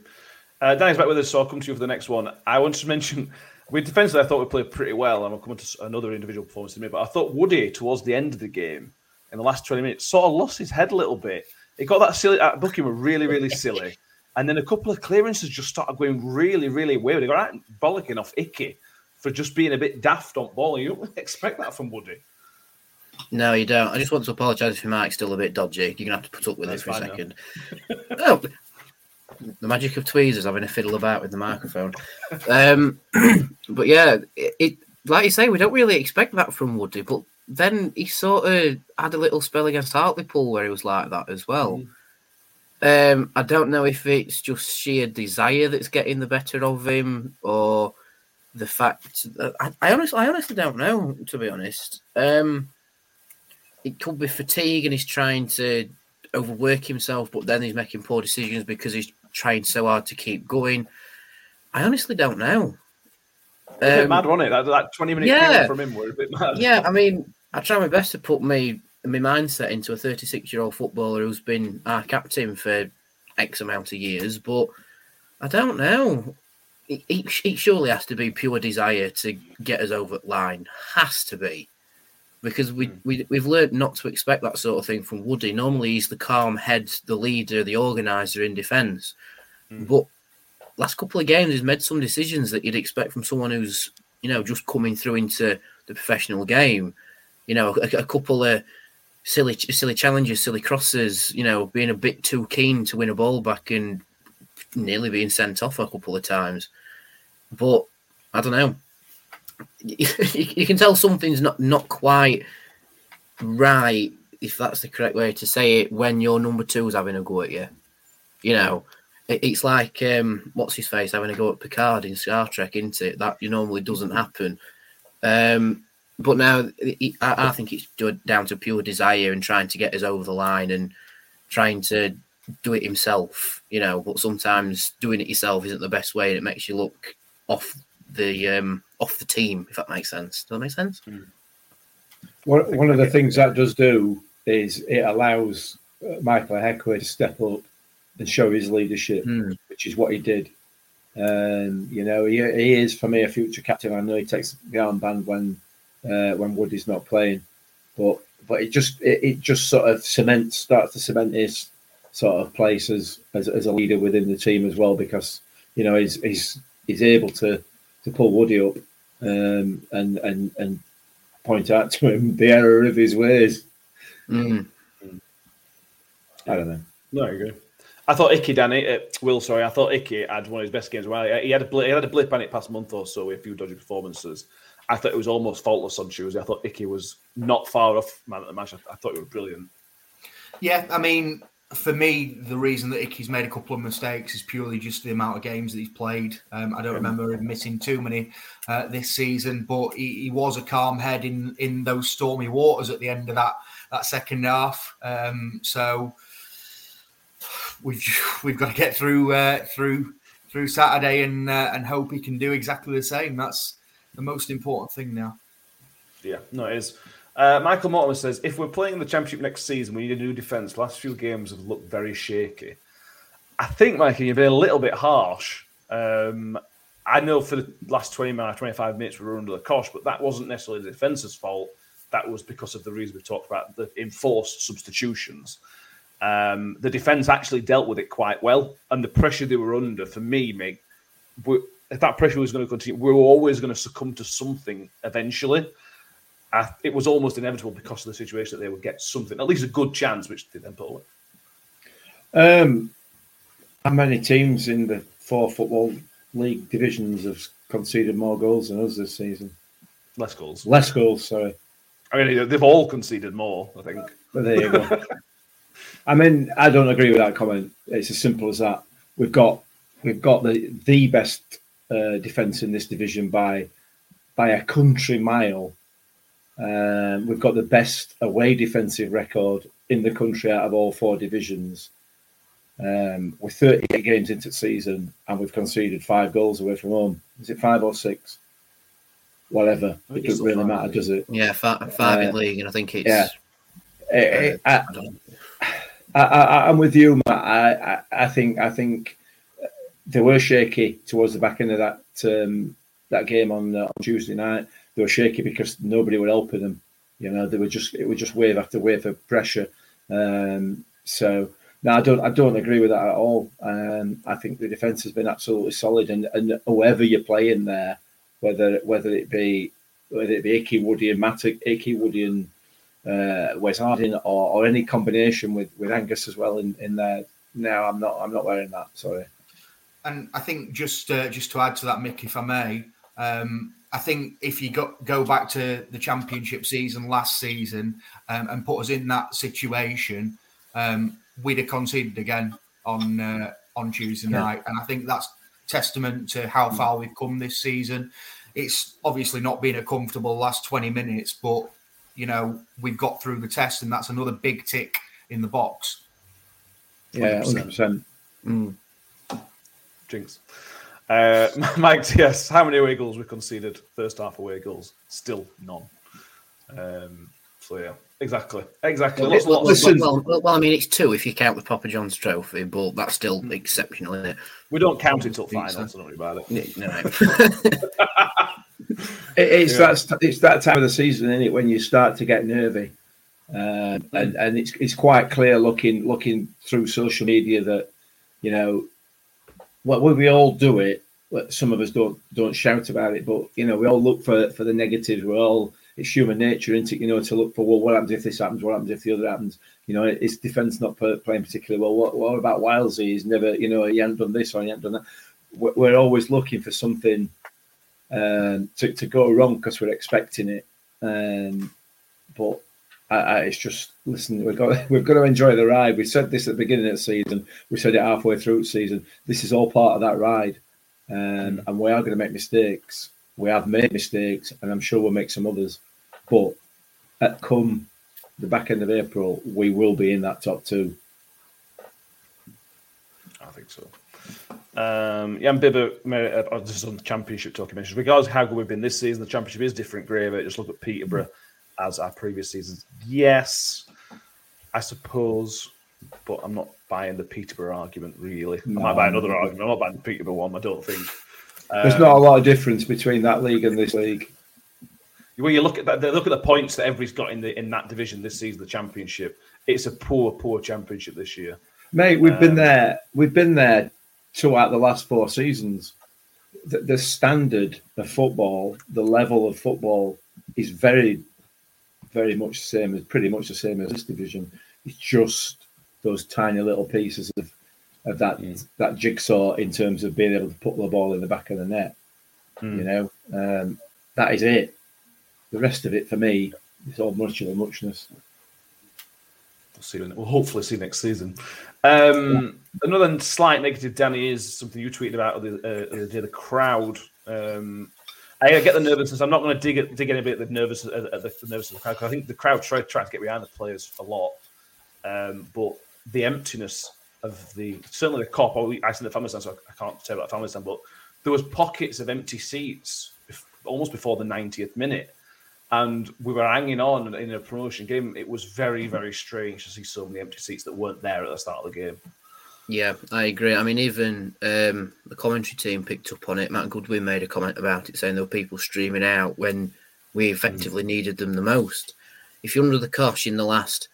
Uh, Danny's back with us, so I'll come to you for the next one. I want to mention we defensively, I thought we played pretty well, and we'll come to another individual performance in a minute. But I thought Woody, towards the end of the game, in the last 20 minutes, sort of lost his head a little bit. He got that silly, that booking were really, really silly. And then a couple of clearances just started going really, really weird. He got right bollocking off Icky for just being a bit daft on ball. You don't expect that from Woody. No, you don't. I just want to apologise if your mic's still a bit dodgy. You're going to have to put up with That's it for a second. oh, the magic of tweezers having a fiddle about with the microphone. Um, but yeah, it, it like you say, we don't really expect that from Woody, but then he sort of had a little spell against Hartlepool where he was like that as well. Um, I don't know if it's just sheer desire that's getting the better of him, or the fact that I, I honestly, I honestly don't know. To be honest, um, it could be fatigue and he's trying to overwork himself, but then he's making poor decisions because he's trying so hard to keep going. I honestly don't know. A bit Um, mad, wasn't it? That, that 20 minute yeah. from him were a bit mad. yeah, I mean, I try my best to put me my mindset into a 36 year old footballer who's been our captain for X amount of years, but I don't know. It, it, it surely has to be pure desire to get us over the line. Has to be. Because we, hmm. we, we've learned not to expect that sort of thing from Woody. Normally, he's the calm head, the leader, the organiser in defence. Hmm. But last couple of games, he's made some decisions that you'd expect from someone who's, you know, just coming through into the professional game. You know, a, a couple of silly, silly challenges, silly crosses. You know, being a bit too keen to win a ball back and nearly being sent off a couple of times. But I don't know. You, can tell something's not not quite right, if that's the correct way to say it, when your number two's having a go at you. You know, it, it's like um, what's his face having a go at Picard in Star Trek, isn't it? That you normally doesn't happen. Um, but now it, I, I think it's down to pure desire and trying to get us over the line and trying to do it himself. You know, but sometimes doing it yourself isn't the best way, and it makes you look off the um, off the team. If that makes sense. Does that make sense? One, one of the things that does do is it allows uh, Michael Ihiekwe to step up and show his leadership, Hmm. which is what he did. Um, you know, he, he is for me a future captain. I know he takes the armband when uh, when Woody's not playing, but but it just it, it just sort of cements starts to cement his sort of place as, as as a leader within the team as well because you know he's he's he's able to to pull Woody up um, and and and point out to him the error of his ways. Mm. I don't know. No, I agree. I thought Icky, Danny, uh, Will, sorry, I thought Icky had one of his best games. Well, he had a blip, he had a blip on it past month or so with a few dodgy performances. I thought it was almost faultless on Tuesday. I thought Icky was not far off man at the match. I, I thought he was brilliant. Yeah, I mean, for me, the reason that Icky's made a couple of mistakes is purely just the amount of games that he's played. Um, I don't remember him missing too many uh, this season, but he, he was a calm head in in those stormy waters at the end of that that second half. Um, so we've we've got to get through uh, through through Saturday and uh, and hope he can do exactly the same. That's the most important thing now. Yeah, no, it is. Uh, Michael Mortimer says if we're playing in the championship next season, we need a new defence. Last few games have looked very shaky. I think, Mikey, you've been a little bit harsh. Um, I know for the last 20 minutes, 25 minutes, we were under the cosh, but that wasn't necessarily the defence's fault. That was because of the reason we talked about the enforced substitutions. Um, the defense actually dealt with it quite well, and the pressure they were under, for me, we- if that pressure was going to continue, we were always going to succumb to something eventually. I, it was almost inevitable because of the situation that they would get something, at least a good chance, which they then put away. Um, how many teams in the four football league divisions have conceded more goals than us this season? Less goals. Less goals, sorry. I mean, they've all conceded more, I think. But there you go. I mean, I don't agree with that comment. It's as simple as that. We've got we've got the the best uh, defence in this division by by a country mile. Um, we've got the best away defensive record in the country out of all four divisions. Um, we're 38 games into the season and we've conceded five goals away from home. Is it five or six? Whatever. It doesn't really five, matter, think. does it? Yeah, five, five Uh, in league, and I think it's. yeah. Eh, eh, I, I I, I, I'm with you, Matt. I, I, I think I think they were shaky towards the back end of that um, that game on, uh, on Tuesday night. They were shaky because nobody were helping them. You know, they were just it was just wave after wave of pressure. Um, so no, I don't I don't agree with that at all. Um, I think the defence has been absolutely solid, and, and whoever you're playing there, whether whether it be whether it be Icky Woody and Matt Icky Woody and uh, Wes Harding or, or any combination with, with Angus as well in, in there. No, I'm not. I'm not wearing that. Sorry. and I think just uh, just to add to that, Mick, if I may, um, I think if you go go back to the championship season last season um, and put us in that situation, um, we'd have conceded again on uh, on Tuesday Yeah. night, and I think that's testament to how far we've come this season. It's obviously not been a comfortable last twenty minutes, but you know we've got through the test, and that's another big tick in the box. Yeah, 100%. 100%. Mm. Jinx. Uh, Mike, yes. How many away goals we conceded? First half away goals, still none. Um, so yeah, exactly, exactly. Well, Lots, well, lots of- well, well, well, I mean, it's two if you count the Papa John's trophy, but that's still exceptional, isn't it? we don't count it till Think final, so. so don't worry about it. No. It, it's Yeah. that it's that time of the season, isn't it, when you start to get nervy, uh, and and it's it's quite clear looking looking through social media that you know, well, we all do it. Some of us don't don't shout about it, but you know, we all look for for the negatives. We're all it's human nature, isn't it? You know, to look for well, what happens if this happens? What happens if the other happens? You know, is defence not playing particularly well? What, what about Wilesy? He's never, you know, he hasn't done this or he hasn't done that. We're, we're always looking for something um, to, to go wrong because we're expecting it. Um, but It's just listen. We've got we've got to enjoy the ride. We said this at the beginning of the season. We said it halfway through the season. This is all part of that ride, um, and we are going to make mistakes. We have made mistakes, and I'm sure we'll make some others. But at come the back end of April, we will be in that top two. I think so. Um, Jan Bibber, uh, just on the championship talking mentions, regardless of how good we've been this season, the championship is different gravy. Just look at Peterborough as our previous seasons. Yes, I suppose, but I'm not buying the Peterborough argument really. I might No. buy another argument. I'm not buying the Peterborough one. I don't think. There's Um, not a lot of difference between that league and this league. when you look at that, look at the points that everybody's got in the in that division this season, the championship. It's a poor, poor championship this year. Mate, we've been Um, there. We've been there two out of the last four seasons. The, the standard of football, the level of football, is very, very much the same as pretty much the same as this division. It's just those tiny little pieces of of that that jigsaw in terms of being able to put the ball in the back of the net. You know, um, that is it. The rest of it for me is all much of a muchness. We'll see. We'll hopefully see next season. Um, Another slight negative, Danny, is something you tweeted about the uh, the other day. The crowd. Um, I get the nervousness. I'm not going to dig it, dig bit at the nervous at the, the of crowd. 'cause I think the crowd try trying to get behind the players a lot, um, but the emptiness of the certainly the cop. I seen the family stand, so I can't tell about the family stand, but there was pockets of empty seats almost before the 90th minute and we were hanging on in a promotion game. It was very, very strange to see so many empty seats that weren't there at the start of the game. Yeah, I agree. I mean, even um, the commentary team picked up on it. Matt Goodwin made a comment about it, saying there were people streaming out when we effectively needed them the most. If you're under the cosh in the last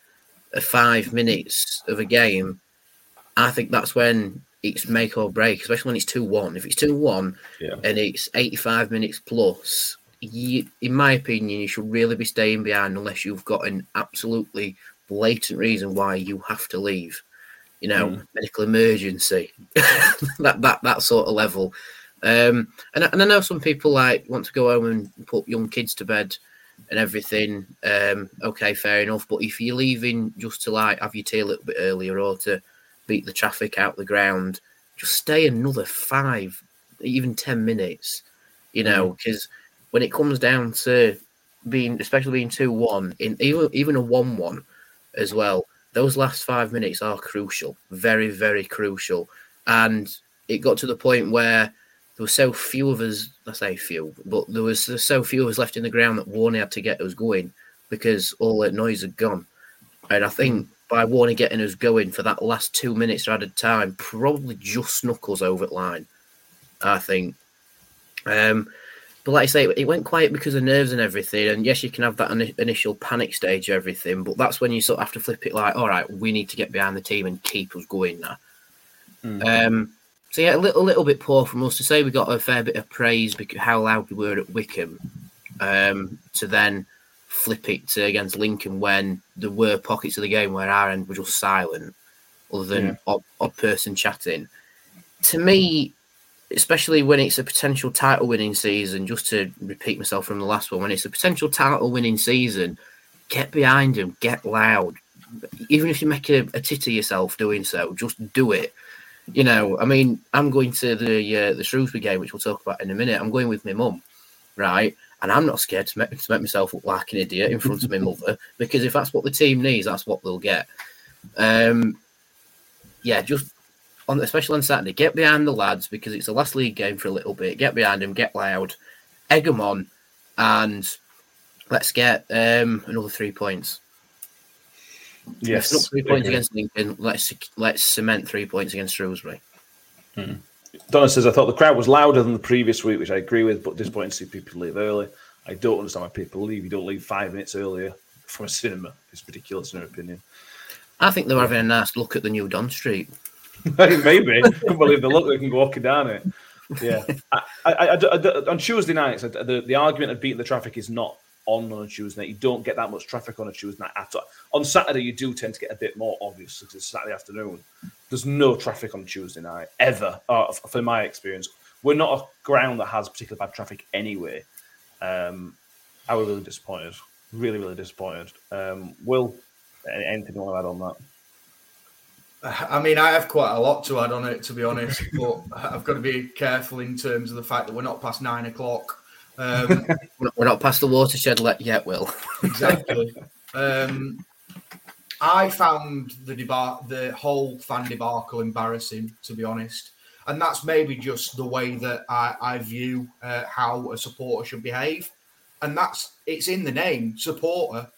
uh, five minutes of a game, I think that's when it's make or break, especially when it's 2 1. If it's 2 1 Yeah. and it's 85 minutes plus, you, in my opinion, you should really be staying behind unless you've got an absolutely blatant reason why you have to leave. You know, medical emergency, that that that sort of level. Um, and I- and I know some people like want to go home and put young kids to bed and everything. Um, okay, fair enough. But if you're leaving just to like have your tea a little bit earlier or to beat the traffic out the ground, just stay another five, even ten minutes. You know, because when it comes down to being, especially being two one in even even a one one as well, those last five minutes are crucial, very very crucial. And it got to the point where there were so few of us. I say few, but there was so few of us left in the ground that Warney had to get us going because all that noise had gone. And I think by Warney getting us going for that last two minutes added time, probably just knuckles over the line. I think. Um, but like I say, it went quiet because of nerves and everything. And yes, you can have that ini- initial panic stage, everything, but that's when you sort of have to flip it like, all right, we need to get behind the team and keep us going now. Um, so yeah, a little, little bit poor from us to say we got a fair bit of praise because how loud we were at Wycombe, um, to then flip it to against Lincoln when there were pockets of the game where our end were just silent, other than Yeah. odd, odd person chatting. To me, especially when it's a potential title winning season. Just to repeat myself from the last one, when it's a potential title winning season, get behind them, get loud. Even if you make a, a tit yourself doing so, just do it. You know, I mean, I'm going to the uh, the Shrewsbury game, which we'll talk about in a minute. I'm going with my mum, right? And I'm not scared to make, to make myself look like an idiot in front of my mother because if that's what the team needs, that's what they'll get. Um, yeah, just on especially on Saturday, get behind the lads because it's the last league game for a little bit. Get behind them, get loud, egg them on, and let's get um, another three points. Yes, not three points against Lincoln. Let's let's cement three points against Shrewsbury. Donna says, I thought the crowd was louder than the previous week, which I agree with, but disappointing to see people leave early. I don't understand why people leave. You don't leave five minutes earlier from a cinema. It's ridiculous, in her opinion. I think they're having a nice look at the new Don Street. Maybe. I Couldn't believe the look they can go walking down it. Yeah. I, I, I- on Tuesday nights, the, the argument of beating the traffic is not on on a Tuesday night. You don't get that much traffic on a Tuesday night at all. On Saturday, you do tend to get a bit more, obviously, because it's Saturday afternoon. There's no traffic on Tuesday night, ever, uh, f- from my experience. We're not a ground that has particularly bad traffic anyway. Um, I was really disappointed. Really, really disappointed. Um, Will, anything you want to add on that? I mean, I have quite a lot to add on it, to be honest, but I've got to be careful in terms of the fact that we're not past nine o'clock. Um, We're not- past the watershed yet, Will. exactly. Um, I found the debar- the whole fan debacle embarrassing, to be honest, and that's maybe just the way that I, I view uh, how a supporter should behave, and that's it's in the name, supporter.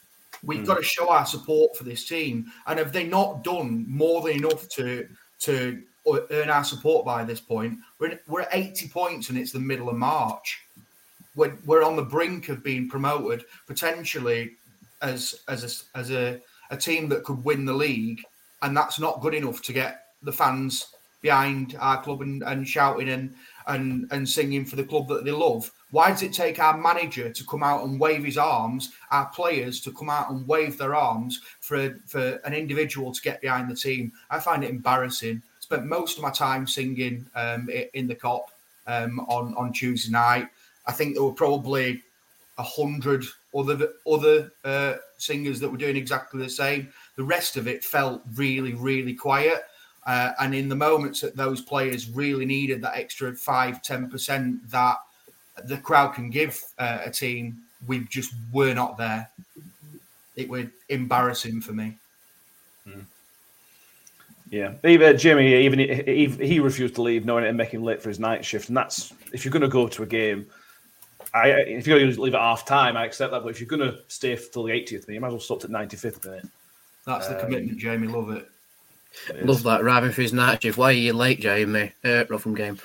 We've hmm. got to show our support for this team, and have they not done more than enough to to uh, earn our support by this point? We're, we're at 80 points, and it's the middle of March we're, we're on the brink of being promoted potentially as as a, as a, a team that could win the league, and that's not good enough to get the fans behind our club and, and shouting and, and and singing for the club that they love. Why does it take our manager to come out and wave his arms, our players to come out and wave their arms for for an individual to get behind the team? I find it embarrassing. Spent most of my time singing um, in the cop um, on on Tuesday night. I think there were probably a hundred other other uh, singers that were doing exactly the same. The rest of it felt really, really quiet. Uh, and in the moments that those players really needed that extra five, ten percent that the crowd can give uh, a team, we just were not there. It was embarrassing for me. Yeah, even Jimmy, even he, he, he refused to leave, knowing it and make him late for his night shift. And that's if you're going to go to a game, I if you're going to leave at half time, I accept that. But if you're going to stay till the 80th minute, you might as well stop at 95th minute. That's the commitment, Jamie. Love it. Love that. Arriving for his night shift. Why are you late, Jamie? Uh, Rotherham game.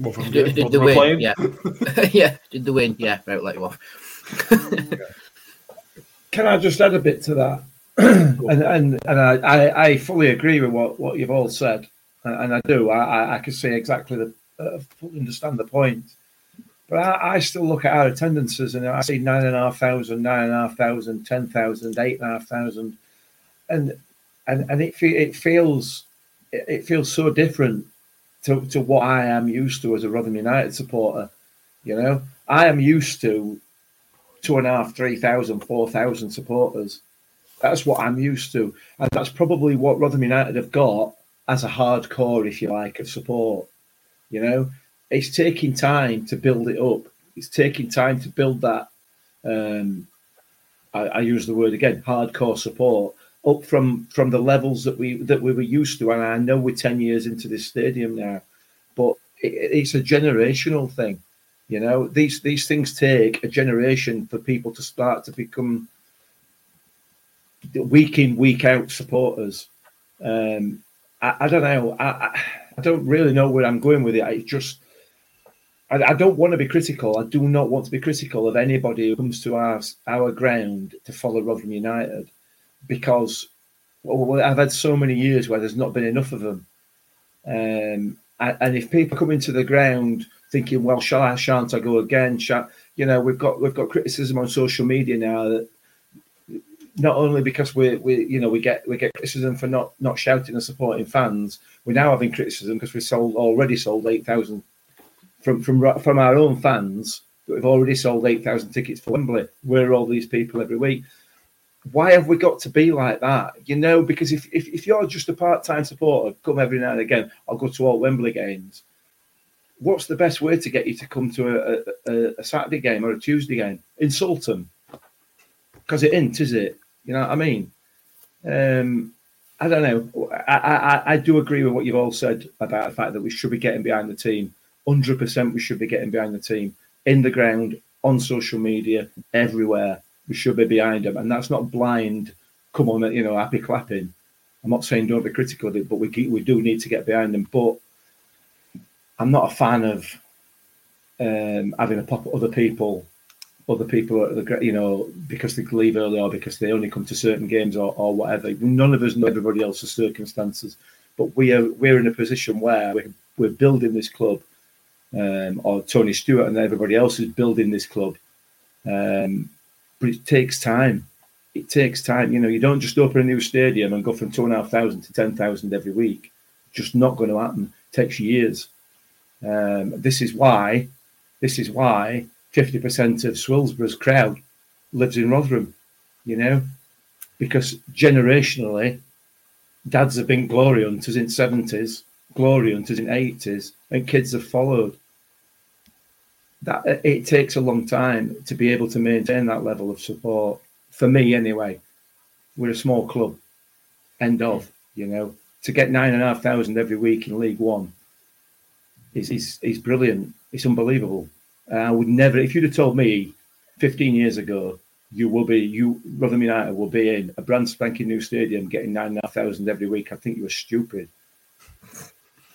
What from Did, did what the win? Yeah. yeah. Did the win? Yeah. Right, let you off. Can I just add a bit to that? and and, and I, I, I fully agree with what, what you've all said, and, and I do. I, I, I can see exactly the uh, understand the point. But I, I still look at our attendances and I see nine and a half thousand, nine and a half thousand, ten thousand, eight and a half thousand, and and and it fe- it feels it it feels so different to, to what I am used to as a Rotherham United supporter. You know, I am used to two and a half, three thousand, four thousand supporters. That's what I'm used to, and that's probably what Rotherham United have got as a hardcore, if you like, of support. You know, it's taking time to build it up. It's taking time to build that. Um, I, I use the word again, hardcore support up from from the levels that we that we were used to. And I know we're ten years into this stadium now, but it, it's a generational thing. You know, these these things take a generation for people to start to become week in week out supporters. Um, I, I don't know. I, I don't really know where I'm going with it. I just I, I don't want to be critical. I do not want to be critical of anybody who comes to our our ground to follow Rotherham United because well, I've had so many years where there's not been enough of them. Um, and, if people come into the ground thinking, "Well, shall I? Shan't I go again?" Shall, you know, we've got we've got criticism on social media now that not only because we we you know we get we get criticism for not not shouting and supporting fans, we're now having criticism because we sold already sold eight thousand from from from our own fans that we've already sold eight thousand tickets for Wembley. Where are all these people every week? Why have we got to be like that? You know, because if if, if you're just a part time supporter, come every now and again, I'll go to all Wembley games. What's the best way to get you to come to a, a, a Saturday game or a Tuesday game? Insult them because it ain't, is it? You know what I mean? Um, I don't know. I, I, I do agree with what you've all said about the fact that we should be getting behind the team. 100% we should be getting behind the team in the ground, on social media, everywhere. Should be behind them. And that's not blind, come on, you know, happy clapping. I'm not saying don't be critical of it, but we, we do need to get behind them. But I'm not a fan of um, having a pop other people other people, are, you know, because they leave early or because they only come to certain games or, or whatever. None of us know everybody else's circumstances, but we are we're in a position where we're, we're building this club, um, or Tony Stewart and everybody else is building this club. Um, but it takes time. It takes time. You know, you don't just open a new stadium and go from two and a half thousand to ten thousand every week. Just not going to happen. It takes years. Um, this is why. This is why 50% of Swillsborough's crowd lives in Rotherham, you know, because generationally, dads have been glory hunters in 70s, glory hunters in 80s, and kids have followed. That it takes a long time to be able to maintain that level of support. For me, anyway, we're a small club. End of, you know, to get nine and a half thousand every week in League One is is is brilliant. It's unbelievable. Uh, I would never, if you'd have told me 15 years ago, you will be, you, Rotherham United will be in a brand spanking new stadium getting 9,500 every week, I think you were stupid.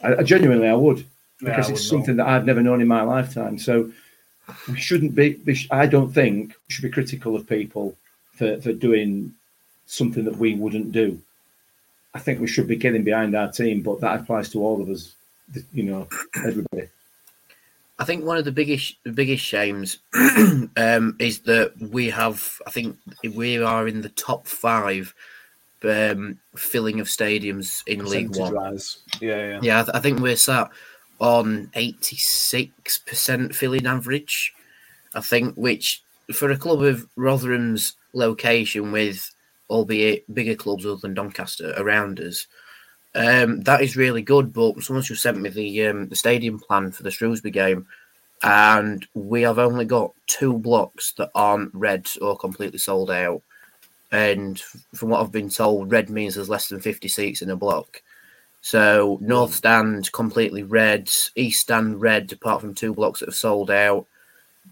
I, I genuinely, I would, because yeah, it's something know. that I've never known in my lifetime. So we shouldn't be, I don't think we should be critical of people for, for doing something that we wouldn't do. I think we should be getting behind our team, but that applies to all of us, you know, everybody. I think one of the biggest the biggest shames um, is that we have. I think we are in the top five um, filling of stadiums in League One. Rise. Yeah, yeah. Yeah, I, th- I think we're sat on eighty six percent filling average. I think, which for a club of Rotherham's location, with albeit bigger clubs other than Doncaster around us, um, that is really good, but someone just sent me the um, the stadium plan for the Shrewsbury game, and we have only got two blocks that aren't red or completely sold out. And from what I've been told, red means there's less than 50 seats in a block. So North Stand completely red, East Stand red, apart from two blocks that have sold out.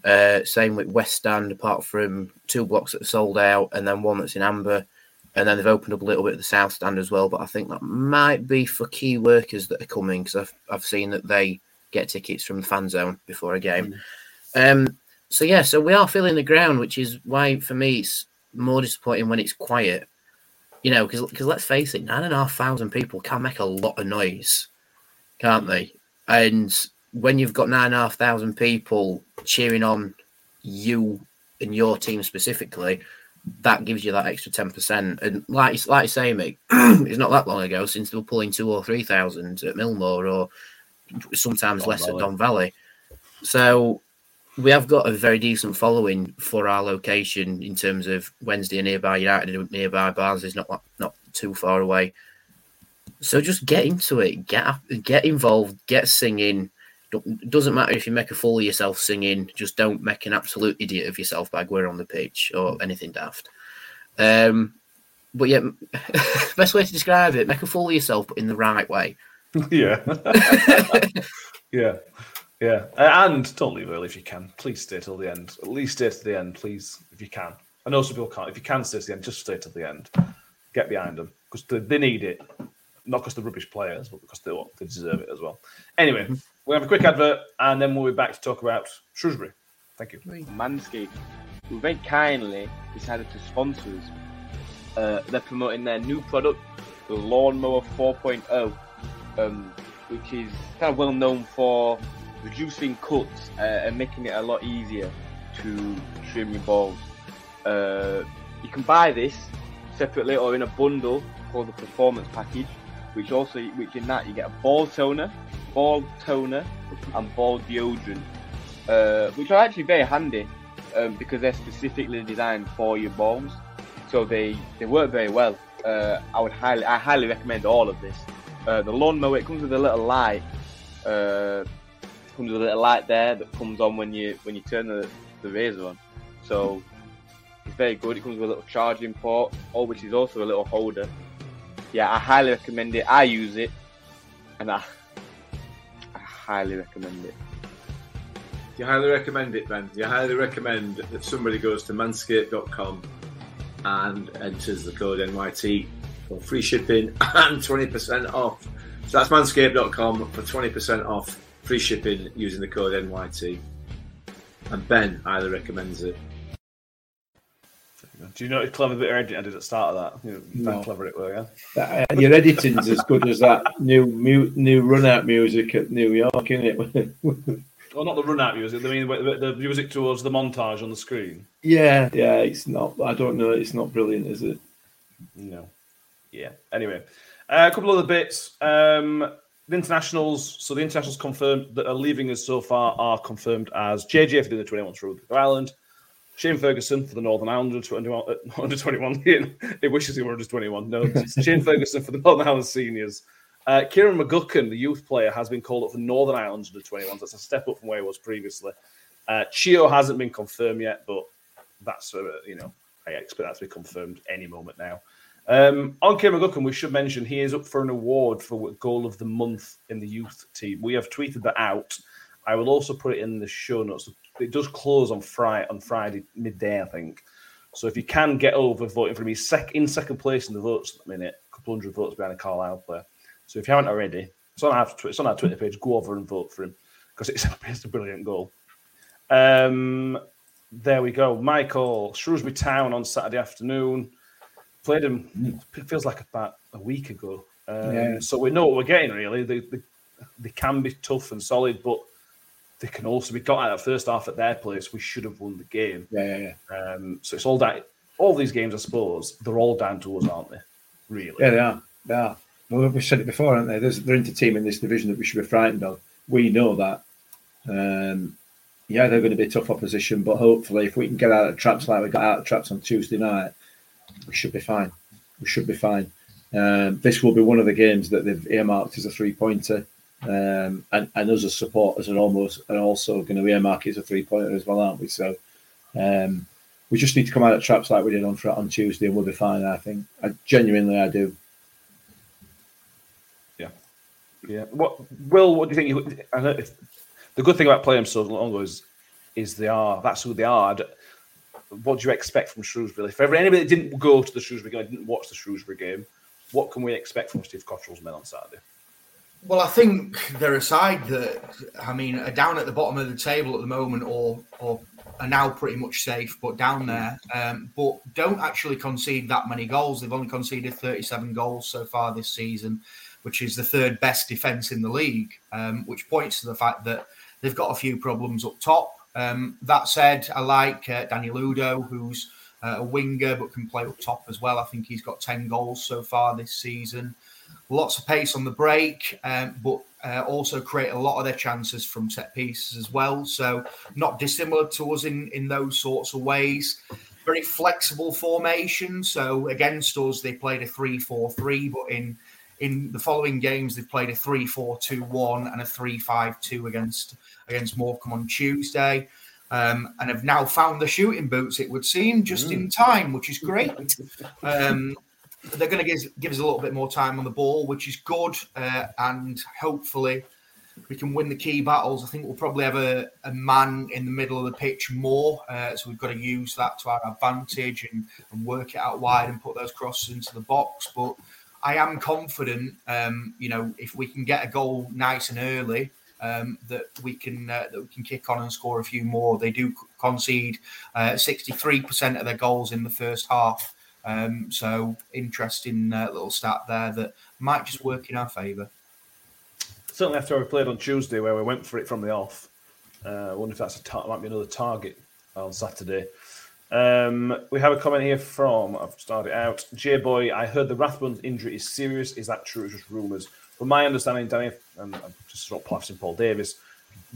Uh, same with West Stand, apart from two blocks that have sold out, and then one that's in amber and then they've opened up a little bit of the south stand as well. But I think that might be for key workers that are coming because I've I've seen that they get tickets from the fan zone before a game. Mm. Um, so yeah, so we are filling the ground, which is why for me it's more disappointing when it's quiet. You know, because let's face it, nine and a half thousand people can make a lot of noise, can't they? And when you've got nine and a half thousand people cheering on you and your team specifically, that gives you that extra ten percent. And like like I say, mate, it's not that long ago since they were pulling two or three thousand at Millmoor, or sometimes Don less Valley. at Don Valley. So we have got a very decent following for our location in terms of Wednesday nearby United and nearby Barnes is not not too far away. So just get into it, get get involved, get singing, doesn't matter if you make a fool of yourself singing, just don't make an absolute idiot of yourself by going on the pitch or anything daft. Um, but yeah, best way to describe it: make a fool of yourself, but in the right way. Yeah, yeah, yeah. And don't leave early if you can. Please stay till the end. At least stay to the end, please, if you can. I know some people can't. If you can stay to the end, just stay to the end. Get behind them because they, they need it not because they're rubbish players, but because they, they deserve it as well. Anyway, we'll have a quick advert and then we'll be back to talk about Shrewsbury. Thank you. Manscaped, who very kindly decided to sponsor us. Uh, they're promoting their new product, the Lawnmower 4.0, um, which is kind of well known for reducing cuts uh, and making it a lot easier to trim your balls. Uh, you can buy this separately or in a bundle called the Performance Package which also which in that you get a ball toner, ball toner, and ball deodorant, uh, which are actually very handy um, because they're specifically designed for your balls, so they they work very well. Uh, I would highly I highly recommend all of this. Uh, the lawnmower it comes with a little light. Comes with a little light there that comes on when you when you turn the, the razor on. So it's very good. It comes with a little charging port, or which is also a little holder. Yeah, I highly recommend it. I use it, and I, I highly recommend it. You highly recommend it, Ben. You highly recommend that somebody goes to manscaped.com and enters the code NYT for free shipping and 20% off. So that's manscaped.com for 20% off free shipping using the code NYT. And Ben highly recommends it. Do you know what clever bit of editing I did at the start of that? You know, how No. clever it were, yeah? That- uh, your editing's as good as that new mu- new run out music at New York, isn't it? Well, not the run out music. I mean, the, the music towards the montage on the screen. yeah, yeah. It's not. I don't know. It's not brilliant, is it? No. Yeah. Anyway, uh, a couple other bits. Um, the internationals. So the internationals confirmed that are leaving us so far are confirmed as JJ for the under 21 for Republic of Ireland, Shane Ferguson for the Northern Ireland under 21. uh, Under 21. it wishes he were under 21. No, Shane Ferguson for the Northern Ireland seniors. Uh, Kieran McGuckin, the youth player, has been called up for Northern Ireland under 21s. That's a step up from where he was previously. Uh, Chio hasn't been confirmed yet, but that's uh, you know I expect that to be confirmed any moment now. Um, on Kieran McGuckin, we should mention he is up for an award for goal of the month in the youth team. We have tweeted that out. I will also put it in the show notes. It does close on Friday on Friday midday, I think. So if you can get over voting for me, sec- in second place in the votes at the minute, a couple hundred votes behind a Carlisle player. So if you haven't already, it's on our it's on our Twitter page. Go over and vote for him because it's, it's a brilliant goal. Um, there we go. Michael Shrewsbury Town on Saturday afternoon played him. It feels like about a week ago. Um, Yeah. So we know what we're getting. Really, they, they they can be tough and solid, but they can also be got out of first half at their place. We should have won the game. Yeah, yeah, yeah. Um, so it's all down. All these games, I suppose, they're all down to us, aren't they? Really? Yeah, they are. They are. Well, we've said it before, haven't they? There's, they're into team in this division that we should be frightened of. We know that. Um, yeah, they're going to be tough opposition, but hopefully, if we can get out of traps like we got out of traps on Tuesday night, we should be fine. We should be fine. Um, this will be one of the games that they've earmarked as a three pointer, um, and, and us as supporters are almost are also going to earmark it as a three pointer as well, aren't we? So um, we just need to come out of traps like we did on on Tuesday, and we'll be fine. I think. I genuinely, I do. Yeah. Yeah. What Will? What do you think? If, the good thing about playing so long is, is they are. That's who they are. What do you expect from Shrewsbury? If ever anybody didn't go to the Shrewsbury game, didn't watch the Shrewsbury game, what can we expect from Steve Cotterill's men on Saturday? Well, I think they're a side that, I mean, are down at the bottom of the table at the moment, or or are now pretty much safe, but down there, um, but don't actually concede that many goals. They've only conceded 37 goals so far this season, which is the third best defence in the league, um, which points to the fact that they've got a few problems up top. Um, that said, I like uh, Daniel Udoh, who's uh, a winger but can play up top as well. I think he's got 10 goals so far this season lots of pace on the break, um, but uh, also create a lot of their chances from set pieces as well. So not dissimilar to us in in those sorts of ways. Very flexible formation. So against us, they played a 3-4-3, but in in the following games, they've played a 3-4-2-1 and a 3-5-2 against against Morecambe on Tuesday. Um, and have now found the shooting boots, it would seem, just in time, which is great. Um, they're going to give, give us a little bit more time on the ball, which is good. Uh, and hopefully, we can win the key battles. I think we'll probably have a, a man in the middle of the pitch more. Uh, so we've got to use that to our advantage and, and work it out wide and put those crosses into the box. But I am confident, um, you know, if we can get a goal nice and early, um, that we can uh, that we can kick on and score a few more. They do concede sixty three percent of their goals in the first half. Um, so interesting uh, little stat there that might just work in our favour. Certainly after we played on Tuesday, where we went for it from the off. Uh, I wonder if that's a tar- might be another target on Saturday. Um, we have a comment here from I've started out. J Boy, I heard the Rathbone's injury is serious. Is that true? It's just rumours. From my understanding, Danny, and just sort of passing Paul Davis,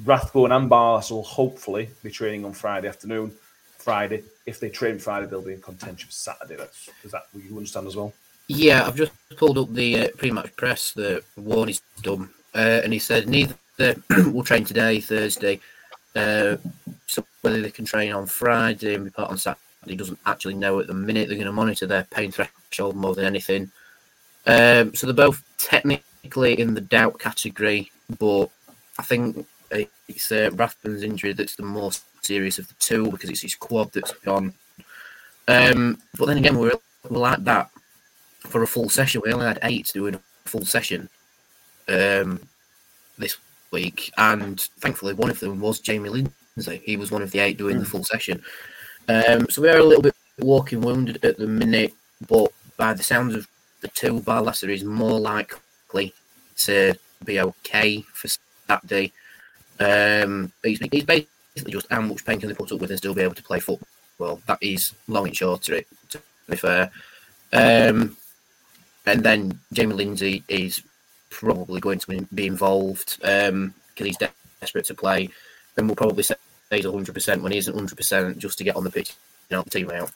Rathbone and Barlas will hopefully be training on Friday afternoon. Friday, if they train Friday, they'll be in contention for Saturday. That's is that what you understand as well? Yeah, I've just pulled up the uh, pre-match press that Warne is done, uh, and he said neither will train today, Thursday. Uh, so whether they can train on Friday and be part on Saturday, he doesn't actually know at the minute. They're going to monitor their pain threshold more than anything. Um, so they're both technically in the doubt category, but I think it's uh, Rathbone's injury that's the most serious of the two because it's his quad that's gone. Um, but then again, we're, we're like that for a full session. We only had eight doing a full session um, this week, and thankfully one of them was Jamie Lindsay. He was one of the eight doing the full session. Um, so we are a little bit walking wounded at the minute, but by the sounds of the two, Barlaser is more likely to be okay for Saturday. Um, he's, he's basically just how much pain can they put up with and still be able to play football. Well, that is long and short to it, to be fair. Um, and then Jamie Lindsay is probably going to be involved because um, he's desperate to play. Then we'll probably say he's 100% when he isn't 100% just to get on the pitch, you know, the team out.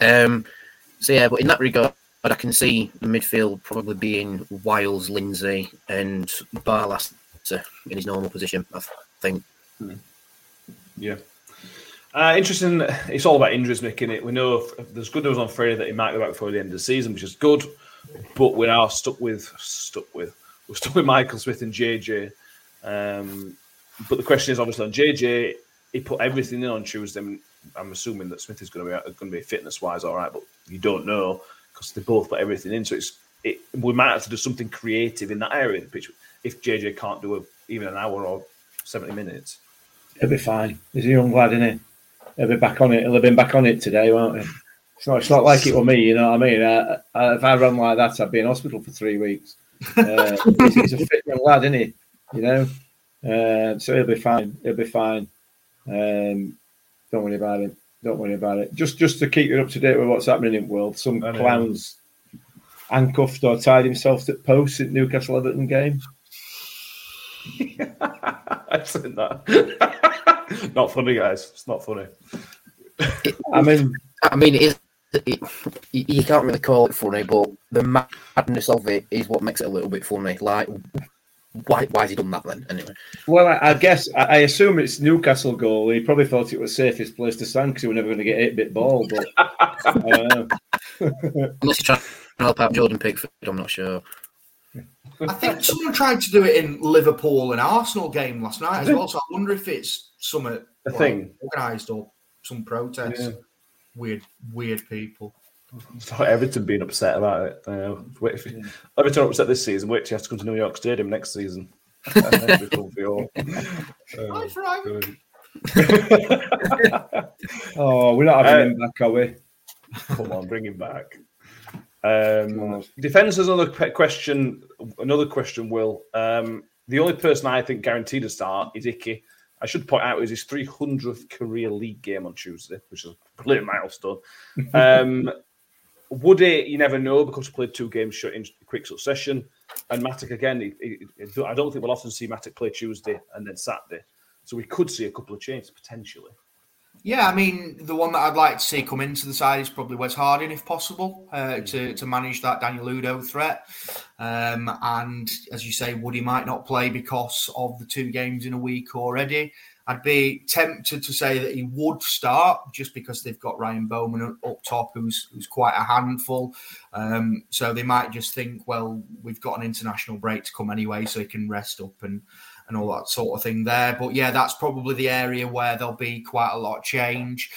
Um, so yeah, but in that regard, I can see the midfield probably being Wiles, Lindsay, and Barlas in his normal position. I think. Yeah. Uh, interesting. It's all about injuries, making it. We know there's good news on Friday that he might be back before the end of the season, which is good. But we are stuck with stuck with we're stuck with Michael Smith and JJ. Um, but the question is obviously on JJ. He put everything in on Tuesday. I'm assuming that Smith is going to be going to be fitness wise all right, but you don't know because they both put everything in. So it's it, we might have to do something creative in that area of the pitch if JJ can't do a, even an hour or seventy minutes. He'll be fine. He's a young lad, isn't he? He'll be back on it. He'll have been back on it today, won't he? It's not, it's not like it with me, you know what I mean? If I run like that, I'd be in hospital for three weeks. Uh, he's, he's, a fit young lad, isn't he? You know? Uh, so he'll be fine. He'll be fine. Um, don't worry about it. Don't worry about it. Just just to keep you up to date with what's happening in the world, some clowns handcuffed or tied himself to posts at Newcastle Everton game. I've seen that. not funny, guys. It's not funny. I mean, I mean, it is. It, you can't really call it funny, but the madness of it is what makes it a little bit funny. Like, why, why has he done that then? Anyway. Well, I, I guess I, assume it's Newcastle goal. He probably thought it was safest place to stand because he was never going to get eight bit ball. But uh, unless he's trying to help out Jordan Pickford, I'm not sure. I think someone tried to do it in Liverpool and Arsenal game last night as well. So I wonder if it's some like, thing organised or some protest. Yeah. Weird, weird people. So Everton being upset about it. Uh, wait if, yeah. Everton upset this season. Wait till you have to come to New York Stadium next season. all, uh, oh, we're not having uh, him back, are we? Come on, bring him back. Um, defense is another question. Another question. Will um, the only person I think guaranteed to start is Icky. I should point out it was his 300th career league game on Tuesday, which is a complete milestone. Um, It? You never know because he played two games short in quick succession. And Mattock again, he, he, I don't think we'll often see Mattock play Tuesday and then Saturday. So we could see a couple of changes potentially. Yeah, I mean, the one that I'd like to see come into the side is probably Wes Harding, if possible, uh, to, to manage that Daniel Udoh threat. Um, and as you say, Woody might not play because of the two games in a week already. I'd be tempted to say that he would start just because they've got Ryan Bowman up top, who's who's quite a handful. Um, so they might just think, well, we've got an international break to come anyway, so he can rest up and and all that sort of thing there. But yeah, that's probably the area where there'll be quite a lot of change.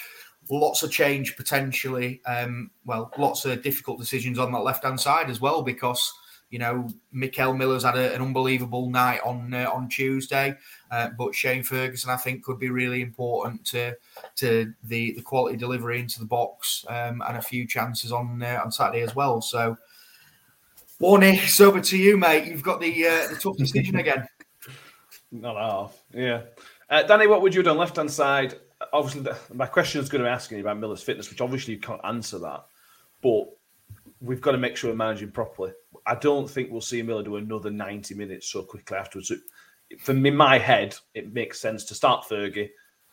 Lots of change potentially. Um, well, lots of difficult decisions on that left hand side as well because you know Mickel Miller's had a, an unbelievable night on uh, on Tuesday, uh, but Shane Ferguson I think could be really important to to the the quality delivery into the box um, and a few chances on uh, on Saturday as well. So. Warney, it's over to you, mate. You've got the uh, the tough decision again. Not half. Yeah. Uh, Danny, what would you have done? Left hand side, obviously, my question is going to be asking you about Miller's fitness, which obviously you can't answer that. But we've got to make sure we're managing properly. I don't think we'll see Miller do another 90 minutes so quickly afterwards. For me, my head, it makes sense to start Fergie,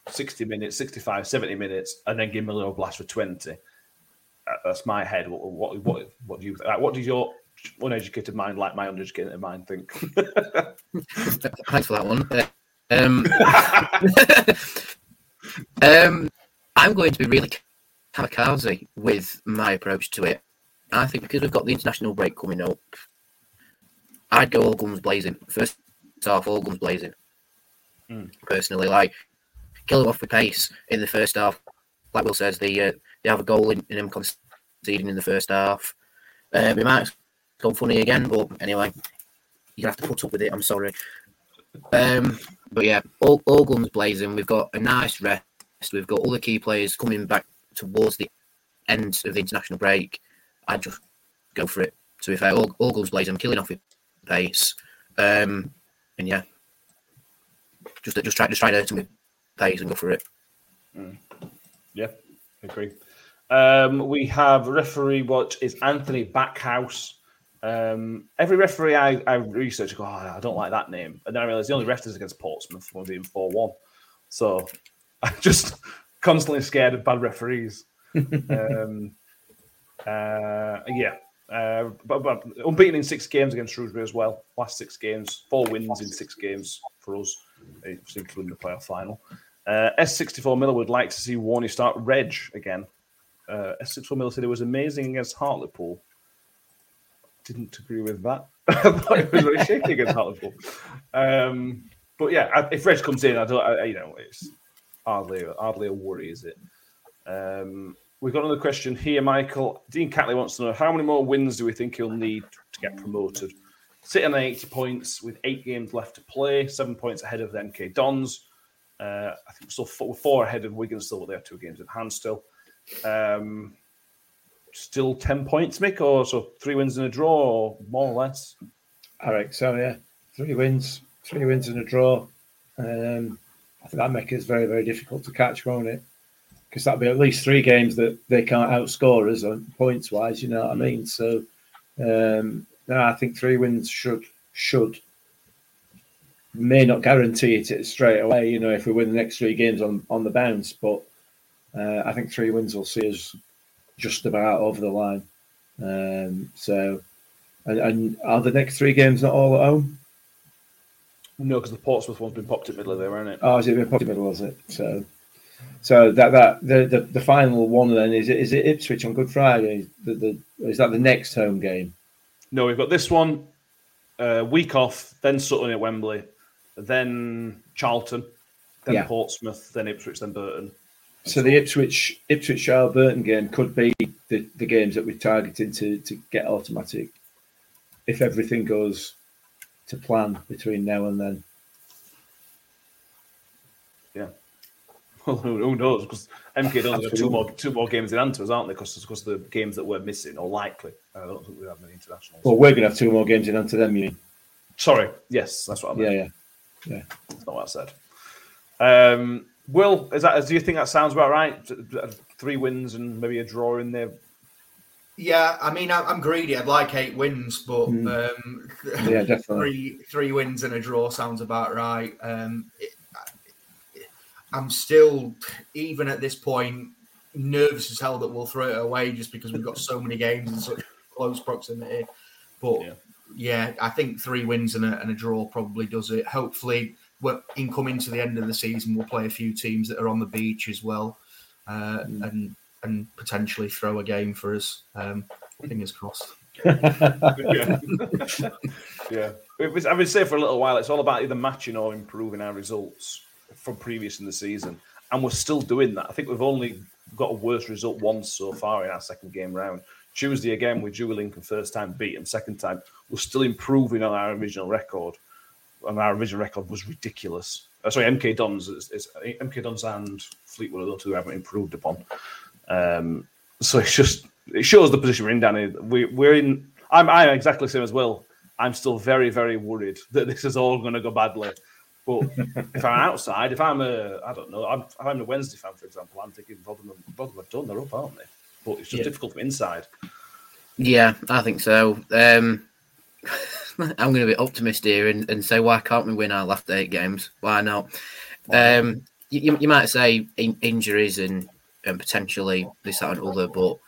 60 minutes, 65, 70 minutes, and then give Miller a little blast for 20. Uh, That's my head. What, what, what, what do you think? What does your uneducated mind, like my uneducated mind, think? Thanks for that one. Um, um, I'm going to be really kamikaze with my approach to it. I think because we've got the international break coming up, I'd go all guns blazing. First half, all guns blazing. Mm. Personally, like kill them off with pace in the first half. Like Will says, they uh, they have a goal in, in them conceding in the first half. Uh, we might go funny again, but anyway, you have to put up with it. I'm sorry. Um, but yeah, all, all guns blazing. We've got a nice rest. We've got all the key players coming back towards the end of the international break. I just go for it. To be fair, all, all guns blazing, killing off with pace. Um, and yeah, just just try just try to hurt him with pace and go for it. Yeah, agree. Um, we have referee watch is Anthony Backhouse. Um, every referee I, I research, I go, oh, I don't like that name. And then I realize the only ref is against Portsmouth, one being 4 1. So I'm just constantly scared of bad referees. um, uh, yeah. Uh, but, but unbeaten in six games against Shrewsbury as well. Last six games, four wins in six games for us, including the playoff final. Uh, S64 Miller would like to see Warney start Reg again. Uh, S64 Miller said it was amazing against Hartlepool. Didn't agree with that. I thought it was very shaky against Hartlepool. Um, but yeah, if Reg comes in, I don't, I, you know, it's hardly, hardly a worry, is it? Um, we've got another question here, Michael. Dean Catley wants to know how many more wins do we think he'll need to get promoted? Sitting on 80 points with eight games left to play, seven points ahead of the MK Dons. Uh, I think we're still four, four ahead of Wigan still, they have two games in hand still. Um, still 10 points, Mick, or so three wins and a draw, or more or less? Reckon so, yeah. Three wins, three wins and a draw. Um, I think that make it very, very difficult to catch, won't it? Because that'll be at least three games that they can't outscore us on points wise. You know what I mean? So, um, no, I think three wins should should may not guarantee it straight away. You know, if we win the next three games on on the bounce, but uh, I think three wins will see us just about over the line. Um, so, and, and are the next three games not all at home? No, because the Portsmouth one's been popped in middle of there, hasn't it? Oh, is it been popped in the middle? Was it? So, so that that the, the, the final one then is it is it Ipswich on Good Friday? The, the is that the next home game? No, we've got this one, uh, week off, then Sutton at Wembley, then Charlton, then Yeah. Portsmouth, then Ipswich, then Burton. So the Ipswich Ipswich Charles Burton game could be the, the games that we're targeting to to get automatic if everything goes to plan between now and then. Yeah. Well, who, who knows? Because MK Dons have two more two more games in hand to us, aren't they? Because because the games that we're missing or likely. I don't think we have many internationals. Well, we're going to have two more games in hand to them. You mean? Sorry. Yes, that's what I meant. Yeah, yeah, yeah. That's not what I said. Um, Will, is that? Do you think that sounds about right? Three wins and maybe a draw in there. Yeah, I mean, I- I'm greedy. I'd like eight wins, but Mm. um, Yeah, definitely. three three wins and a draw sounds about right. Um, it, I'm still, even at this point, nervous as hell that we'll throw it away just because we've got so many games in such close proximity. But Yeah. yeah, I think three wins and a, and a draw probably does it. Hopefully, we're, in coming to the end of the season, we'll play a few teams that are on the beach as well, uh, and and potentially throw a game for us. Um, fingers crossed. yeah. yeah. It was, I've been saying for a little while, it's all about either matching or improving our results from previous in the season. And we're still doing that. I think we've only got a worse result once so far in our second game round. Tuesday again with Dewey Lincoln, first time beat them, second time. We're still improving on our original record. And our original record was ridiculous. Uh, sorry, MK Dons is, MK Dons and Fleetwood are the two we haven't improved upon. Um, so it's just it shows the position we're in, Danny. We, we're in. I'm I'm exactly the same as Will. I'm still very very worried that this is all going to go badly. But if I'm outside, if I'm a, I don't know, I'm, if I'm a Wednesday fan, for example, I'm thinking Rotherham, Rotherham have done, they're up, aren't they? But it's just Yeah. difficult from inside. Yeah, I think so. Um, I'm going to be optimist here and, and say, why can't we win our last eight games? Why not? Um, you, you might say in, injuries and, and potentially this, that, and other, but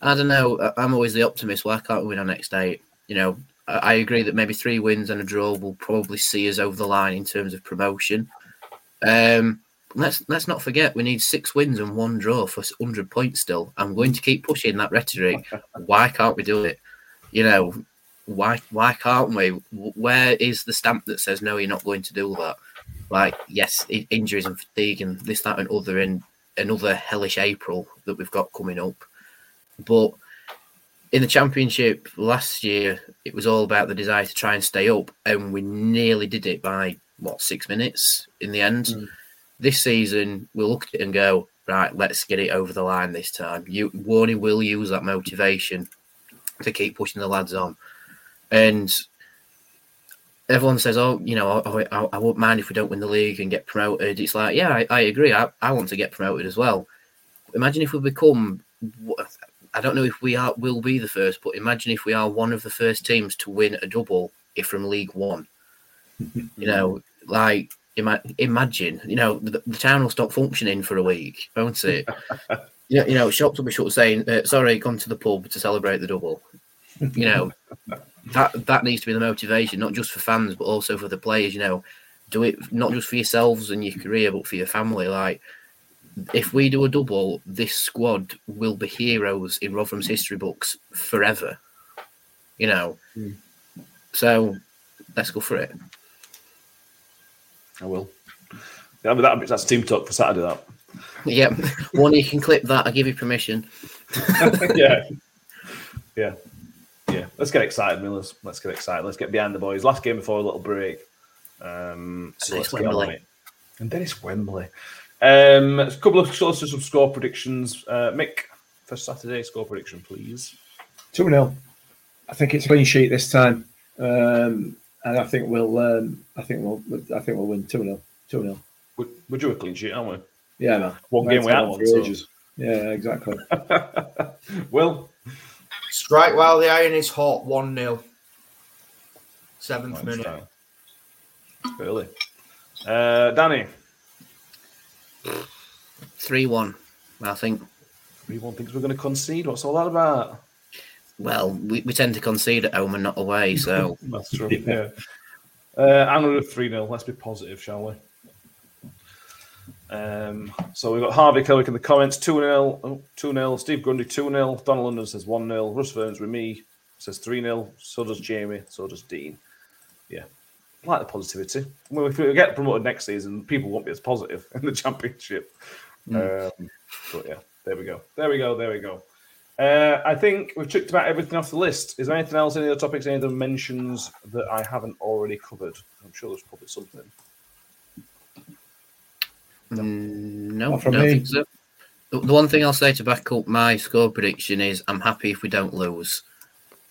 I don't know. I'm always the optimist. Why can't we win our next eight? You know, I, agree that maybe three wins and a draw will probably see us over the line in terms of promotion. Um, let's let's not forget we need six wins and one draw for 100 points still. I'm going to keep pushing that rhetoric. Why can't we do it? You know, why why can't we? Where is the stamp that says no? You're not going to do that. Like yes, injuries and fatigue and this, that, and other, and another hellish April that we've got coming up. But in the championship last year, it was all about the desire to try and stay up, and we nearly did it by what six minutes in the end. Hmm. This season, we'll look at it and go, right, let's get it over the line this time. You Warney will use that motivation to keep pushing the lads on. And everyone says, "Oh, you know, I, I, I won't mind if we don't win the league and get promoted." It's like, yeah, I, I agree. I, I want to get promoted as well. Imagine if we become, I don't know if we are will be the first, but imagine if we are one of the first teams to win a double if from League One. you know, like ima- imagine, you know, the, the town will stop functioning for a week, won't it? you, know, you know, shops will be shut saying, uh, "Sorry, gone to the pub to celebrate the double." You know, that that needs to be the motivation, not just for fans, but also for the players. You know, do it not just for yourselves and your career, but for your family. Like, if we do a double, this squad will be heroes in Rotherham's history books forever. You know, so let's go for it. I will. Yeah, but that, that's team talk for Saturday. That. Yep, one you can clip that. I give you permission. yeah. Yeah. Yeah. Let's get excited, Millers. Let's get excited. Let's get behind the boys. Last game before a little break. Um, so And let's it's get on Wembley. it. And then it's Wembley. Um, a couple of sources of score predictions. Uh, Mick, for Saturday, score prediction, please. 2 0. I think it's a clean sheet this time. Um, and I think we'll um, I think we'll I think we'll win 2 0. 2 0. We're, we're due a clean sheet, aren't we? Yeah, man. One game we had one. for so- ages. Yeah, exactly. Will, Strike while the iron is hot, 1 0. Seventh Nice minute. start. Early. Uh, Danny, Three one, I think. Three one thinks we're going to concede. What's all that about? Well, we, we tend to concede at home and not away, so That's true. Yeah. Uh, I'm going to 3 0. Let's be positive, shall we? Um, so we've got Harvey Kelwick in the comments 2 0. 2 0. Steve Grundy 2 0. Donald London says 1 0. Russ Ferns with me says 3 0. So does Jamie. So does Dean. Yeah. I like the positivity. Well, if we get promoted next season, people won't be as positive in the championship. Um, but yeah, there we go. There we go. There we go. Uh, I think we've checked about everything off the list. Is there anything else, any other topics, any other mentions that I haven't already covered? I'm sure there's probably something. Mm, no, Not from don't me. think so. The, the one thing I'll say to back up my score prediction is I'm happy if we don't lose.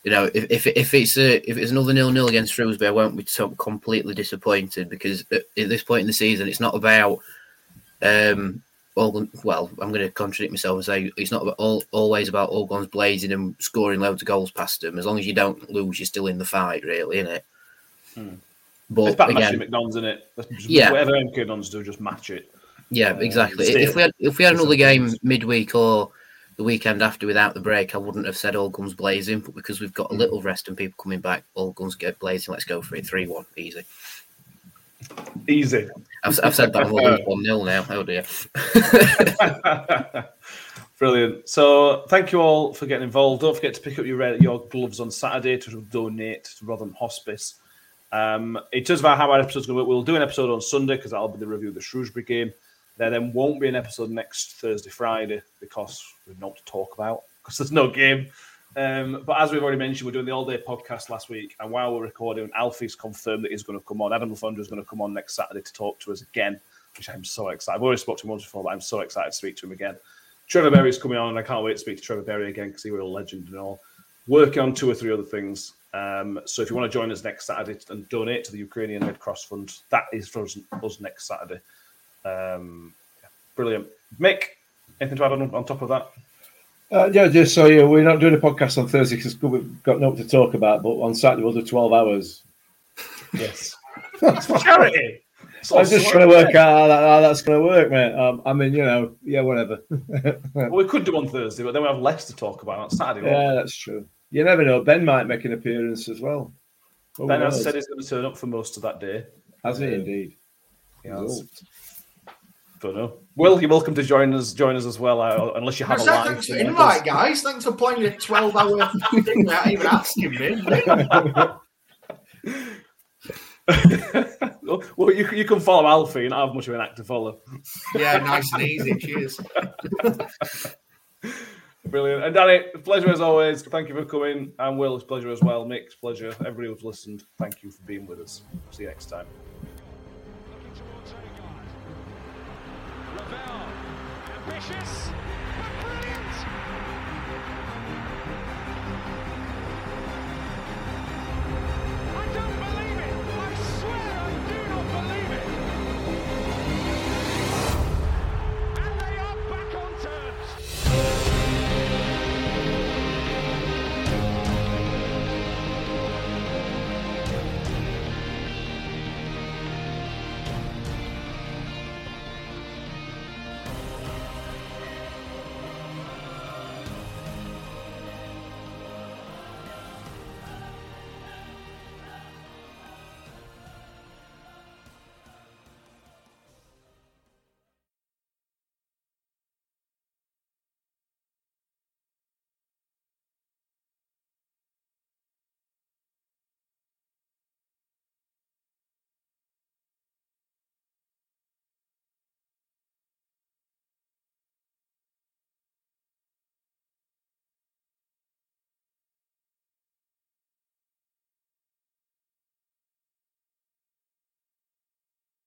You know, if if, if it's a, if it's another nil nil against Shrewsbury, I won't be so completely disappointed because at, at this point in the season, it's not about um. All, well, I'm going to contradict myself and say it's not about all, always about all guns blazing and scoring loads of goals past them. As long as you don't lose, you're still in the fight, really, isn't it? Hmm. But it's about again, matching MK Dons in it. Yeah. Whatever MK Dons do, just match it. Yeah, Uh, exactly. stay If we had if we had another game midweek or the weekend after without the break, I wouldn't have said all guns blazing. But because we've got a little rest and people coming back, all guns get blazing. Let's go for it. Three one, easy. Easy. I've, I've said that than one nil now. Oh dear. Brilliant. So, thank you all for getting involved. Don't forget to pick up your red, your gloves on Saturday to donate to Rotherham Hospice. Um, in terms of how our episode's going to work, we'll do an episode on Sunday because that'll be the review of the Shrewsbury game. There then won't be an episode next Thursday, Friday because we've not to talk about because there's no game. Um, but as we've already mentioned, we're doing the all day podcast last week, and while we're recording, Alfie's confirmed that he's going to come on. Adam Le Fondre is going to come on next Saturday to talk to us again, which I'm so excited. I've already spoken to him once before, but I'm so excited to speak to him again. Trevor Berry's coming on, and I can't wait to speak to Trevor Berry again because he was a legend and all. working on two or three other things. Um, so if you want to join us next Saturday and donate to the Ukrainian Red Cross Fund, that is for us, us next Saturday. Um, brilliant. Mick, anything to add on, on top of that? Uh, yeah, just so you, we're not doing a podcast on Thursday because we've got nothing to talk about. But on Saturday we'll do twelve hours. Yes, charity. I was just trying to work out how, that, how that's going to work, mate. Um, I mean, you know, yeah, whatever. well, we could do on Thursday, but then we have less to talk about on Saturday. Yeah, that's true. You never know. Ben might make an appearance as well. Ben has said he's going to turn up for most of that day. Has he indeed? He has. Don't know. Will, you're welcome to join us. Join us as well, uh, unless you have no, a live. Thanks for invite, guys. Thanks for playing a 12-hour thing without even asking me. well, you, you can follow Alfie and I have much of an act to follow. Yeah, nice and easy. Cheers. Brilliant. And Danny, pleasure as always. Thank you for coming. And Will, it's pleasure as well. Mick's pleasure. Everybody who's listened, thank you for being with us. See you next time. Ravel, ambitious,